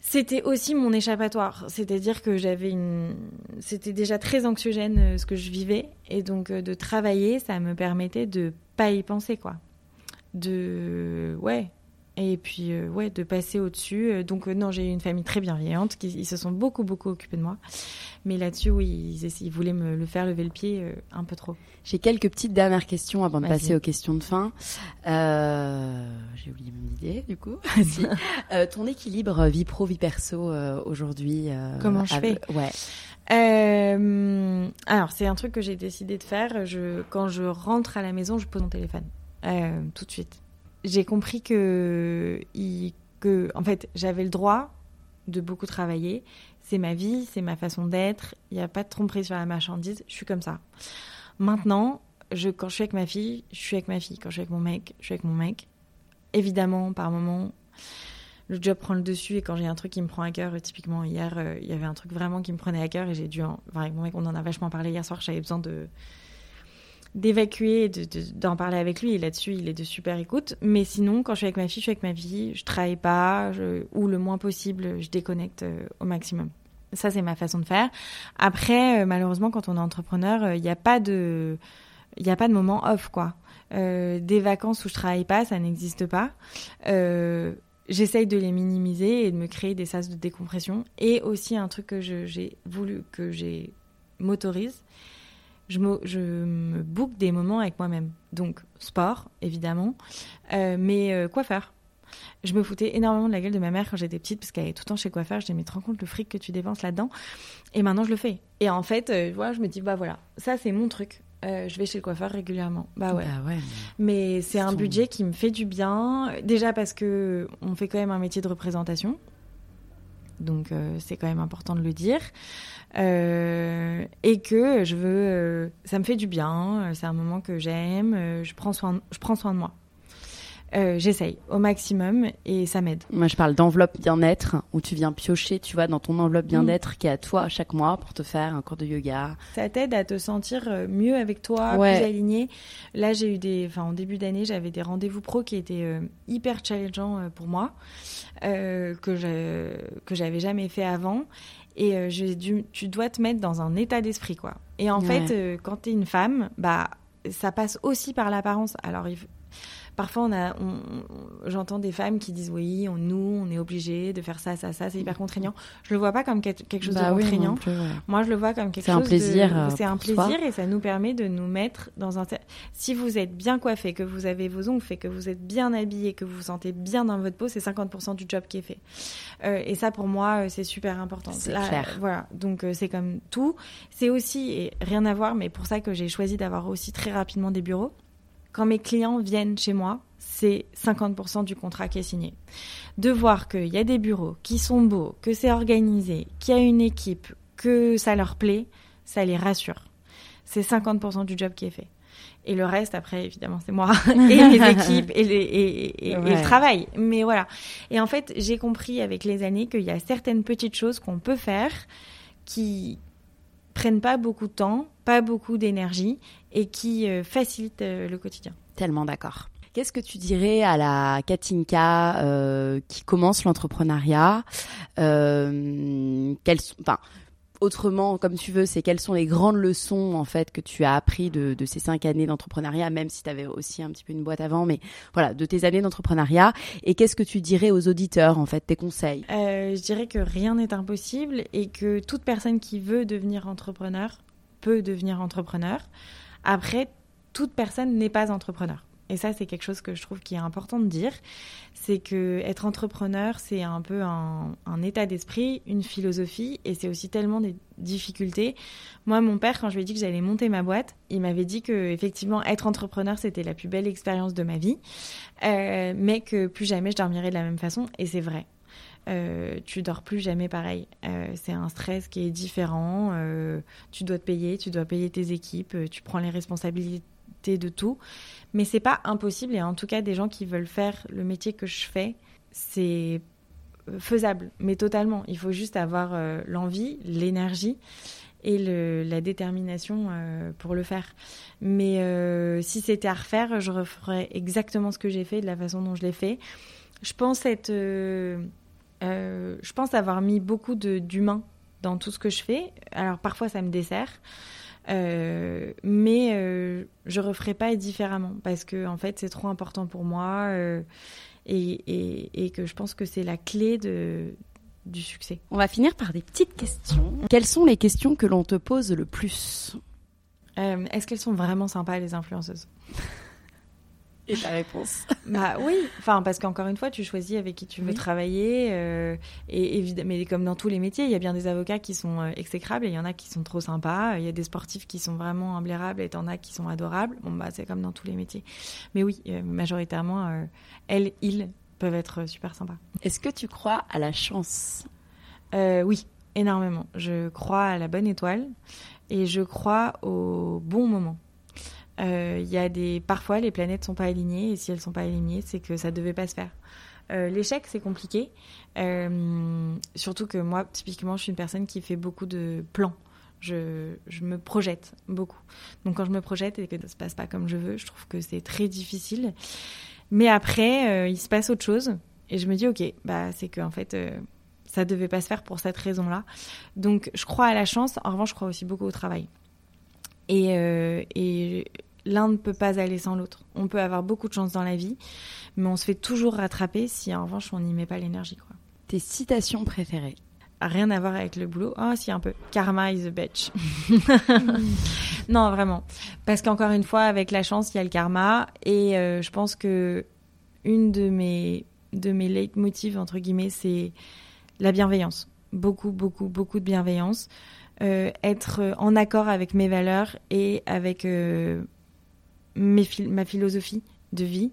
C'était aussi mon échappatoire, c'est-à-dire que j'avais une, c'était déjà très anxiogène euh, ce que je vivais et donc euh, de travailler, ça me permettait de pas y penser quoi, de ouais et puis, euh, ouais, de passer au-dessus. Euh, Donc, euh, non, j'ai eu une famille très bienveillante. Qui, ils se sont beaucoup, beaucoup occupés de moi. Mais là-dessus, oui, ils, voulaient me le faire lever le pied euh, un peu trop. J'ai quelques petites dernières questions avant de passer aux questions de fin. J'ai oublié mon idée, du coup. si. Ton équilibre vie pro vie perso aujourd'hui. Comment je avec- Ouais. Alors, c'est un truc que j'ai décidé de faire. Je, quand je rentre à la maison, je pose mon téléphone. Tout de suite. J'ai compris que, que, en fait, j'avais le droit de beaucoup travailler. C'est ma vie, c'est ma façon d'être. Il n'y a pas de tromperie sur la marchandise. Je suis comme ça. Maintenant, je, quand je suis avec ma fille, je suis avec ma fille. Quand je suis avec mon mec, je suis avec mon mec. Évidemment, par moment, le job prend le dessus et quand j'ai un truc qui me prend à cœur, typiquement hier, euh, il y avait un truc vraiment qui me prenait à cœur et j'ai dû, en... enfin, avec mon mec, on en a vachement parlé hier soir, j'avais besoin de d'évacuer, d'en parler avec lui là-dessus, il est de super écoute. Mais sinon, quand je suis avec ma fille, je suis avec ma fille, je travaille pas ou le moins possible, je déconnecte euh, au maximum. Ça, c'est ma façon de faire. Après, euh, malheureusement, quand on est entrepreneur, euh, il n'y a pas de, il a pas de moment off, quoi. Euh, des vacances où je travaille pas, ça n'existe pas. Euh, J'essaye de les minimiser et de me créer des sas de décompression. Et aussi un truc que j'ai voulu, que j'ai m'autorise, je me, je me book des moments avec moi-même. Donc sport, évidemment, euh, mais euh, coiffeur. Je me foutais énormément de la gueule de ma mère quand j'étais petite parce qu'elle est tout le temps chez coiffeur. Je disais mais te rends compte le fric que tu dépenses là-dedans? Et maintenant je le fais. Et en fait, euh, voilà, je me dis bah voilà, ça c'est mon truc. Euh, je vais chez le coiffeur régulièrement. Bah ouais. Bah ouais. Mais c'est un ton- budget qui me fait du bien. Déjà parce que on fait quand même un métier de représentation. Donc euh, c'est quand même important de le dire. Euh, et que je veux... euh, ça me fait du bien. euh, C'est un moment que j'aime. euh, je, prends soin, je prends soin de moi. J'essaye au maximum et ça m'aide. Moi, je parle d'enveloppe bien-être où tu viens piocher, tu vois, dans ton enveloppe bien-être qui est à toi chaque mois pour te faire un cours de yoga. Ça t'aide à te sentir mieux avec toi, Ouais. plus aligné. Là, j'ai eu des, enfin, en début d'année, j'avais des rendez-vous pro qui étaient hyper challengeants pour moi, que je que j'avais jamais fait avant. Et euh, dû, tu dois te mettre dans un état d'esprit, quoi. Et en Ouais. fait, euh, quand t'es une femme, bah, ça passe aussi par l'apparence. Alors, il Parfois, on a, j'entends des femmes qui disent oui, on, nous, on est obligé de faire ça, ça, ça, c'est hyper contraignant. Je le vois pas comme quelque chose de bah contraignant. Moi, je le vois comme quelque chose. C'est un plaisir. Euh, c'est un plaisir et ça nous permet de nous mettre dans un. Si vous êtes bien coiffé, que vous avez vos ongles faits, que vous êtes bien habillé, que vous vous sentez bien dans votre peau, c'est 50% du job qui est fait. Euh, et ça, pour moi, euh, c'est super important. C'est clair. Voilà. Donc, c'est comme tout. C'est aussi, et rien à voir, mais pour ça que j'ai choisi d'avoir aussi très rapidement des bureaux quand mes clients viennent chez moi, c'est 50% du contrat qui est signé. De voir qu'il y a des bureaux qui sont beaux, que c'est organisé, qu'il y a une équipe, que ça leur plaît, ça les rassure. C'est 50% du job qui est fait. Et le reste, après, évidemment, c'est moi et mes équipes et, et, le travail. Mais voilà. Et en fait, j'ai compris avec les années qu'il y a certaines petites choses qu'on peut faire qui prennent pas beaucoup de temps, pas beaucoup d'énergie et qui euh, facilite euh, le quotidien. Tellement d'accord. Qu'est-ce que tu dirais à la Katinka euh, qui commence l'entrepreneuriat euh, enfin, autrement, comme tu veux, c'est quelles sont les grandes leçons en fait que tu as appris de, de ces cinq années d'entrepreneuriat, même si tu avais aussi un petit peu une boîte avant, mais voilà, de tes années d'entrepreneuriat. Et qu'est-ce que tu dirais aux auditeurs en fait, tes conseils? Euh, Je dirais que rien n'est impossible et que toute personne qui veut devenir entrepreneur peut devenir entrepreneur. Après, toute personne n'est pas entrepreneur. Et ça, c'est quelque chose que je trouve qui est important de dire. C'est que être entrepreneur, c'est un peu un, état d'esprit, une philosophie, et c'est aussi tellement des difficultés. Moi, mon père, quand je lui ai dit que j'allais monter ma boîte, il m'avait dit que effectivement, être entrepreneur, c'était la plus belle expérience de ma vie, euh, mais que plus jamais je dormirais de la même façon. Et c'est vrai. Euh, tu dors plus jamais pareil. Euh, c'est un stress qui est différent. Euh, tu dois te payer, tu dois payer tes équipes, tu prends les responsabilités de tout. Mais c'est pas impossible. Et en tout cas, des gens qui veulent faire le métier que je fais, c'est faisable, mais totalement. Il faut juste avoir l'envie, l'énergie et la détermination pour le faire. Mais si c'était à refaire, je referais exactement ce que j'ai fait de la façon dont je l'ai fait. Je pense être je pense avoir mis beaucoup d'humain dans tout ce que je fais. Alors parfois ça me dessert, euh, mais euh, je referai pas différemment parce que en fait c'est trop important pour moi et, que je pense que c'est la clé de, du succès. On va finir par des petites questions. Quelles sont les questions que l'on te pose le plus? Est-ce qu'elles sont vraiment sympas les influenceuses? et ta réponse Bah oui, enfin parce qu'encore une fois, tu choisis avec qui tu veux travailler. Euh, et évidemment, mais comme dans tous les métiers, il y a bien des avocats qui sont euh, exécrables et il y en a qui sont trop sympas. Il y a des sportifs qui sont vraiment imblérables et en as qui sont adorables. Bon bah c'est comme dans tous les métiers. Mais oui, euh, majoritairement, elles, ils peuvent être super sympas. Est-ce que tu crois à la chance? Oui, énormément. Je crois à la bonne étoile et je crois au bon moment. Euh, il y a des parfois les planètes sont pas alignées et si elles sont pas alignées, c'est que ça devait pas se faire. Euh, l'échec, c'est compliqué. Euh, surtout que moi, typiquement, je suis une personne qui fait beaucoup de plans. Je, je, me projette beaucoup. Donc quand je me projette et que ça se passe pas comme je veux, je trouve que c'est très difficile. Mais après, il se passe autre chose et je me dis ok, bah c'est que en fait ça devait pas se faire pour cette raison-là. Donc je crois à la chance. En revanche, je crois aussi beaucoup au travail. Et l'un ne peut pas aller sans l'autre. On peut avoir beaucoup de chance dans la vie, mais on se fait toujours rattraper si en revanche on n'y met pas l'énergie. Quoi. Tes citations préférées? Rien à voir avec le boulot. Ah, oh, si, un peu. Karma is a bitch. non, vraiment. Parce qu'encore une fois, avec la chance, il y a le karma. Et euh, je pense que une de mes, de mes leitmotivs, entre guillemets, c'est la bienveillance. Beaucoup, beaucoup, beaucoup de bienveillance. Euh, être en accord avec mes valeurs et avec euh, ma philosophie de vie,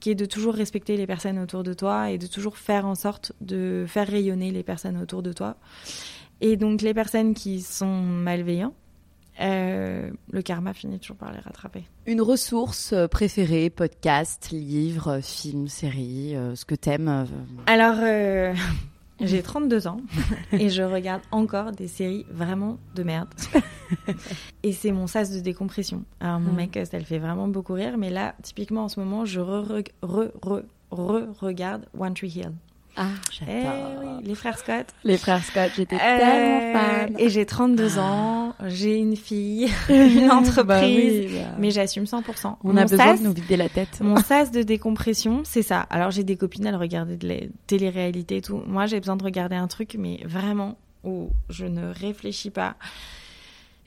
qui est de toujours respecter les personnes autour de toi et de toujours faire en sorte de faire rayonner les personnes autour de toi. Et donc les personnes qui sont malveillantes, euh, le karma finit toujours par les rattraper. Une ressource euh, préférée, podcast, livre, film, série, euh, ce que t'aimes Alors, j'ai 32 ans et je regarde encore des séries vraiment de merde. et c'est mon sas de décompression. Alors mon mec, ça le fait vraiment beaucoup rire, mais là, typiquement en ce moment, je re-regarde One Tree Hill. Ah, j'adore. Eh oui, les frères Scott. Les frères Scott, j'étais tellement euh, fan. Et j'ai 32 ans, j'ai une fille, une entreprise, Bah oui, bah. mais j'assume 100%. On Mon a besoin sas- de nous vider la tête. Mon sas de décompression, c'est ça. Alors j'ai des copines, elles regardent de la télé-réalité et tout. Moi, j'ai besoin de regarder un truc, mais vraiment où je ne réfléchis pas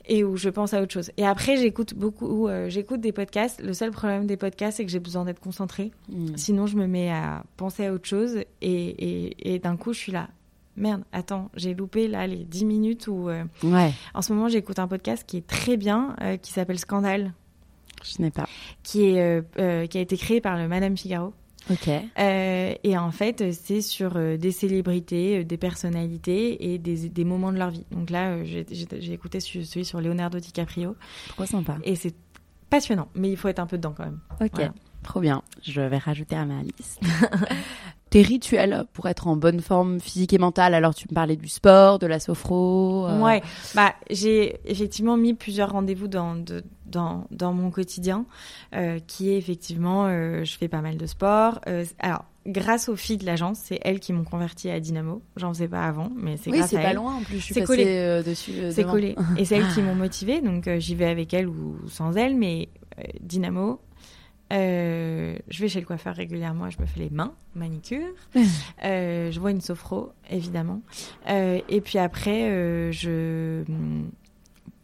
et où je pense à autre chose. Et après, j'écoute beaucoup, euh, j'écoute des podcasts. Le seul problème des podcasts, c'est que j'ai besoin d'être concentrée. Mm. Sinon, je me mets à penser à autre chose et, et, et d'un coup, je suis là. Merde, attends, j'ai loupé là les 10 minutes où... euh, Ouais, En ce moment, j'écoute un podcast qui est très bien, euh, qui s'appelle Scandale, je n'ai pas. qui, est, qui a été créé par le Madame Figaro. Euh, et en fait, c'est sur euh, des célébrités, euh, des personnalités et des, des moments de leur vie. Donc là, j'ai écouté celui sur Leonardo DiCaprio Trop sympa. et c'est passionnant, mais il faut être un peu dedans quand même. Ok, Voilà. Trop bien. Je vais rajouter à ma liste. Tes rituels pour être en bonne forme physique et mentale. Alors, tu me parlais du sport, de la sophro. euh, Ouais, bah j'ai effectivement mis plusieurs rendez-vous dans de- dans dans mon quotidien, euh, qui est effectivement, euh, je fais pas mal de sport. Euh, alors grâce aux filles de l'agence, c'est elles qui m'ont converti à Dynamo. J'en faisais pas avant, mais c'est Oui, grâce c'est à pas elles. loin en plus. Je suis C'est passée collé. euh, dessus. euh, C'est collé. Et c'est elles qui Ah. m'ont motivée, donc euh, j'y vais avec elles ou sans elles, mais Dynamo. Euh, je vais chez le coiffeur régulièrement, je me fais les mains, manicure. Euh, je vois une sophro, évidemment. Euh, et puis après, je hum,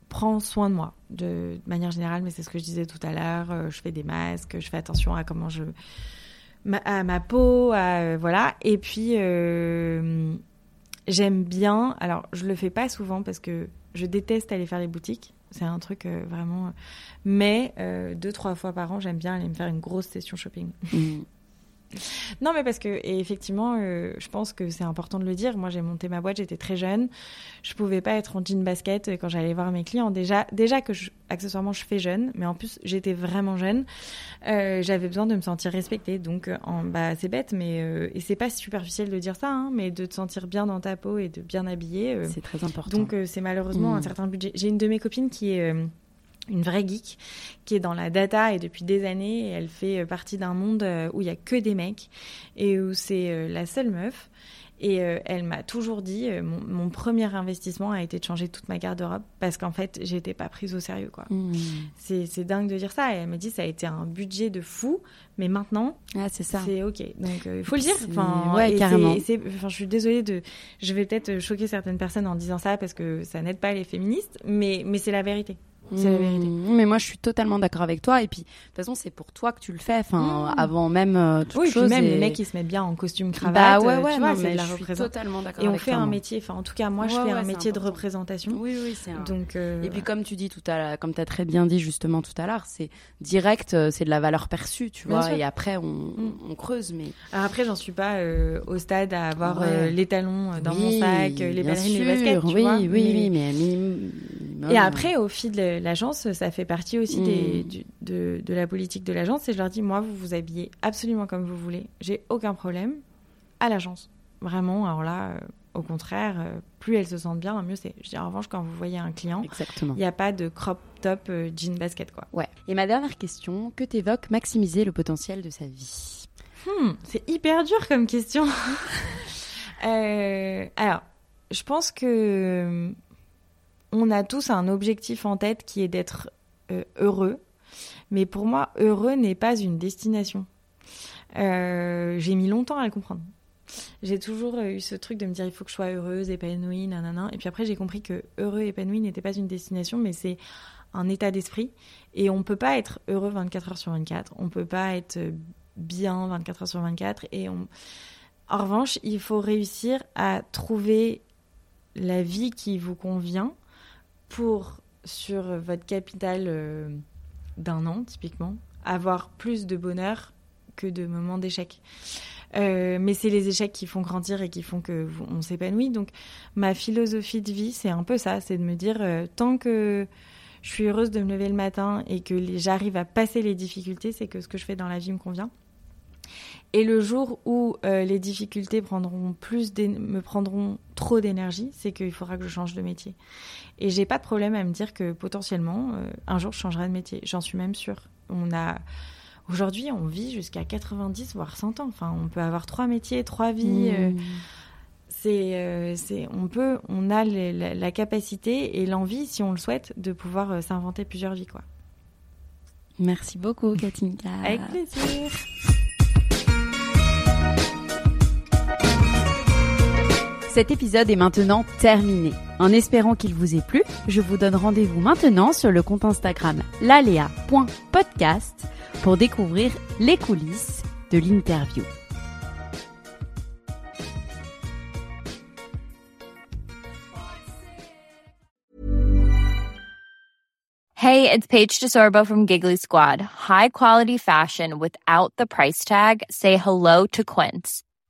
prends soin de moi, de, de manière générale, mais c'est ce que je disais tout à l'heure. je fais des masques, je fais attention à comment je. ma- à ma peau, à, voilà. Et puis, euh, j'aime bien. Alors, je le fais pas souvent parce que je déteste aller faire les boutiques. C'est un truc euh, vraiment. euh, Mais euh, deux, trois fois par an, j'aime bien aller me faire une grosse session shopping. Mm. Non, mais parce que, et effectivement, euh, je pense que c'est important de le dire. Moi, j'ai monté ma boîte, j'étais très jeune. Je pouvais pas être en jean basket euh, quand j'allais voir mes clients. Déjà, déjà que, je, accessoirement, je fais jeune, mais en plus, j'étais vraiment jeune. Euh, J'avais besoin de me sentir respectée. Donc, en, bah, c'est bête, mais euh, et c'est pas superficiel de dire ça, hein, mais de te sentir bien dans ta peau et de bien habiller. euh, C'est très important. donc c'est malheureusement Mm. un certain budget. J'ai une de mes copines qui est une vraie geek, qui est dans la data et depuis des années, elle fait euh, partie d'un monde euh, où il y a que des mecs et où c'est euh, la seule meuf. Et elle m'a toujours dit, mon, mon premier investissement a été de changer toute ma garde-robe parce qu'en fait, j'étais pas prise au sérieux, quoi. Mm. C'est dingue de dire ça. Et elle m'a dit, ça a été un budget de fou, mais maintenant, Ah, c'est ça. c'est ok. Donc euh, il faut le dire. Enfin, ouais, carrément. je suis désolée de. Je vais peut-être choquer certaines personnes en disant ça parce que ça n'aide pas les féministes, mais mais c'est la vérité. C'est la vérité. Mm, Mais moi, je suis totalement d'accord avec toi. Et puis, de toute façon, c'est pour toi que tu le fais. Enfin, Mm. avant même euh, toute Oui, chose. même et- les mecs qui se mettent bien en costume Bah cravate. ouais, euh, ouais, tu vois, c'est de la je suis totalement d'accord Et on avec fait toi, un moi. métier. Enfin, en tout cas, moi, je Ouais, fais ouais, un métier de représentation. Oui, oui, c'est un... Donc. euh, Et puis comme tu dis tout à l'heure, comme tu as très bien dit justement tout à l'heure, c'est direct, c'est de la valeur perçue, tu Bien vois, sûr. et après on, Mm. on creuse, mais Alors après, j'en suis pas euh, au stade à avoir Ouais. les talons dans mon Oui, sac, les ballerines, les baskets, oui, oui, oui, mais Et après, au fil de l'agence, ça fait partie aussi Mm. des, du- de, de la politique de l'agence. Et je leur dis, moi, vous vous habillez absolument comme vous voulez. J'ai aucun problème à l'agence. Vraiment, alors là, euh, au contraire, euh, plus elles se sentent bien, mieux c'est. Je dis, en revanche, quand vous voyez un client, il n'y a pas de crop top euh, jean basket, quoi. Ouais. Et ma dernière question, que t'évoques maximiser le potentiel de sa vie? Hmm, c'est hyper dur comme question. Alors, je pense que on a tous un objectif en tête qui est d'être euh, heureux. Mais pour moi, heureux n'est pas une destination. Euh, J'ai mis longtemps à le comprendre. J'ai toujours euh, eu ce truc de me dire il faut que je sois heureuse, épanouie, nanana. Et puis après, j'ai compris que heureux, épanoui n'était pas une destination, mais c'est un état d'esprit. Et on peut pas être heureux 24 heures sur 24. On peut pas être bien 24 heures sur 24. Et. En revanche, il faut réussir à trouver la vie qui vous convient pour, sur votre capital euh, d'un an, typiquement, avoir plus de bonheur que de moments d'échec. Euh, mais c'est les échecs qui font grandir et qui font que on s'épanouit. Donc, ma philosophie de vie, c'est un peu ça, c'est de me dire euh, tant que je suis heureuse de me lever le matin et que j'arrive à passer les difficultés, c'est que ce que je fais dans la vie me convient. Et le jour où euh, les difficultés prendront plus me prendront trop d'énergie, c'est qu'il faudra que je change de métier. Et j'ai pas de problème à me dire que potentiellement euh, un jour je changerai de métier. J'en suis même sûre. On a aujourd'hui on vit jusqu'à 90 voire 100 ans. Enfin, on peut avoir trois métiers, trois vies. euh, Mm. c'est, c'est, on peut, on a la, la, capacité et l'envie, si on le souhaite, de pouvoir s'inventer plusieurs vies, quoi. Merci beaucoup, Katinka. Avec plaisir. Cet épisode est maintenant terminé. En espérant qu'il vous ait plu, je vous donne rendez-vous maintenant sur le compte Instagram lalea.podcast pour découvrir les coulisses de l'interview. Hey, it's Paige DeSorbo from Giggly Squad. High quality fashion without the price tag. Say hello to Quince.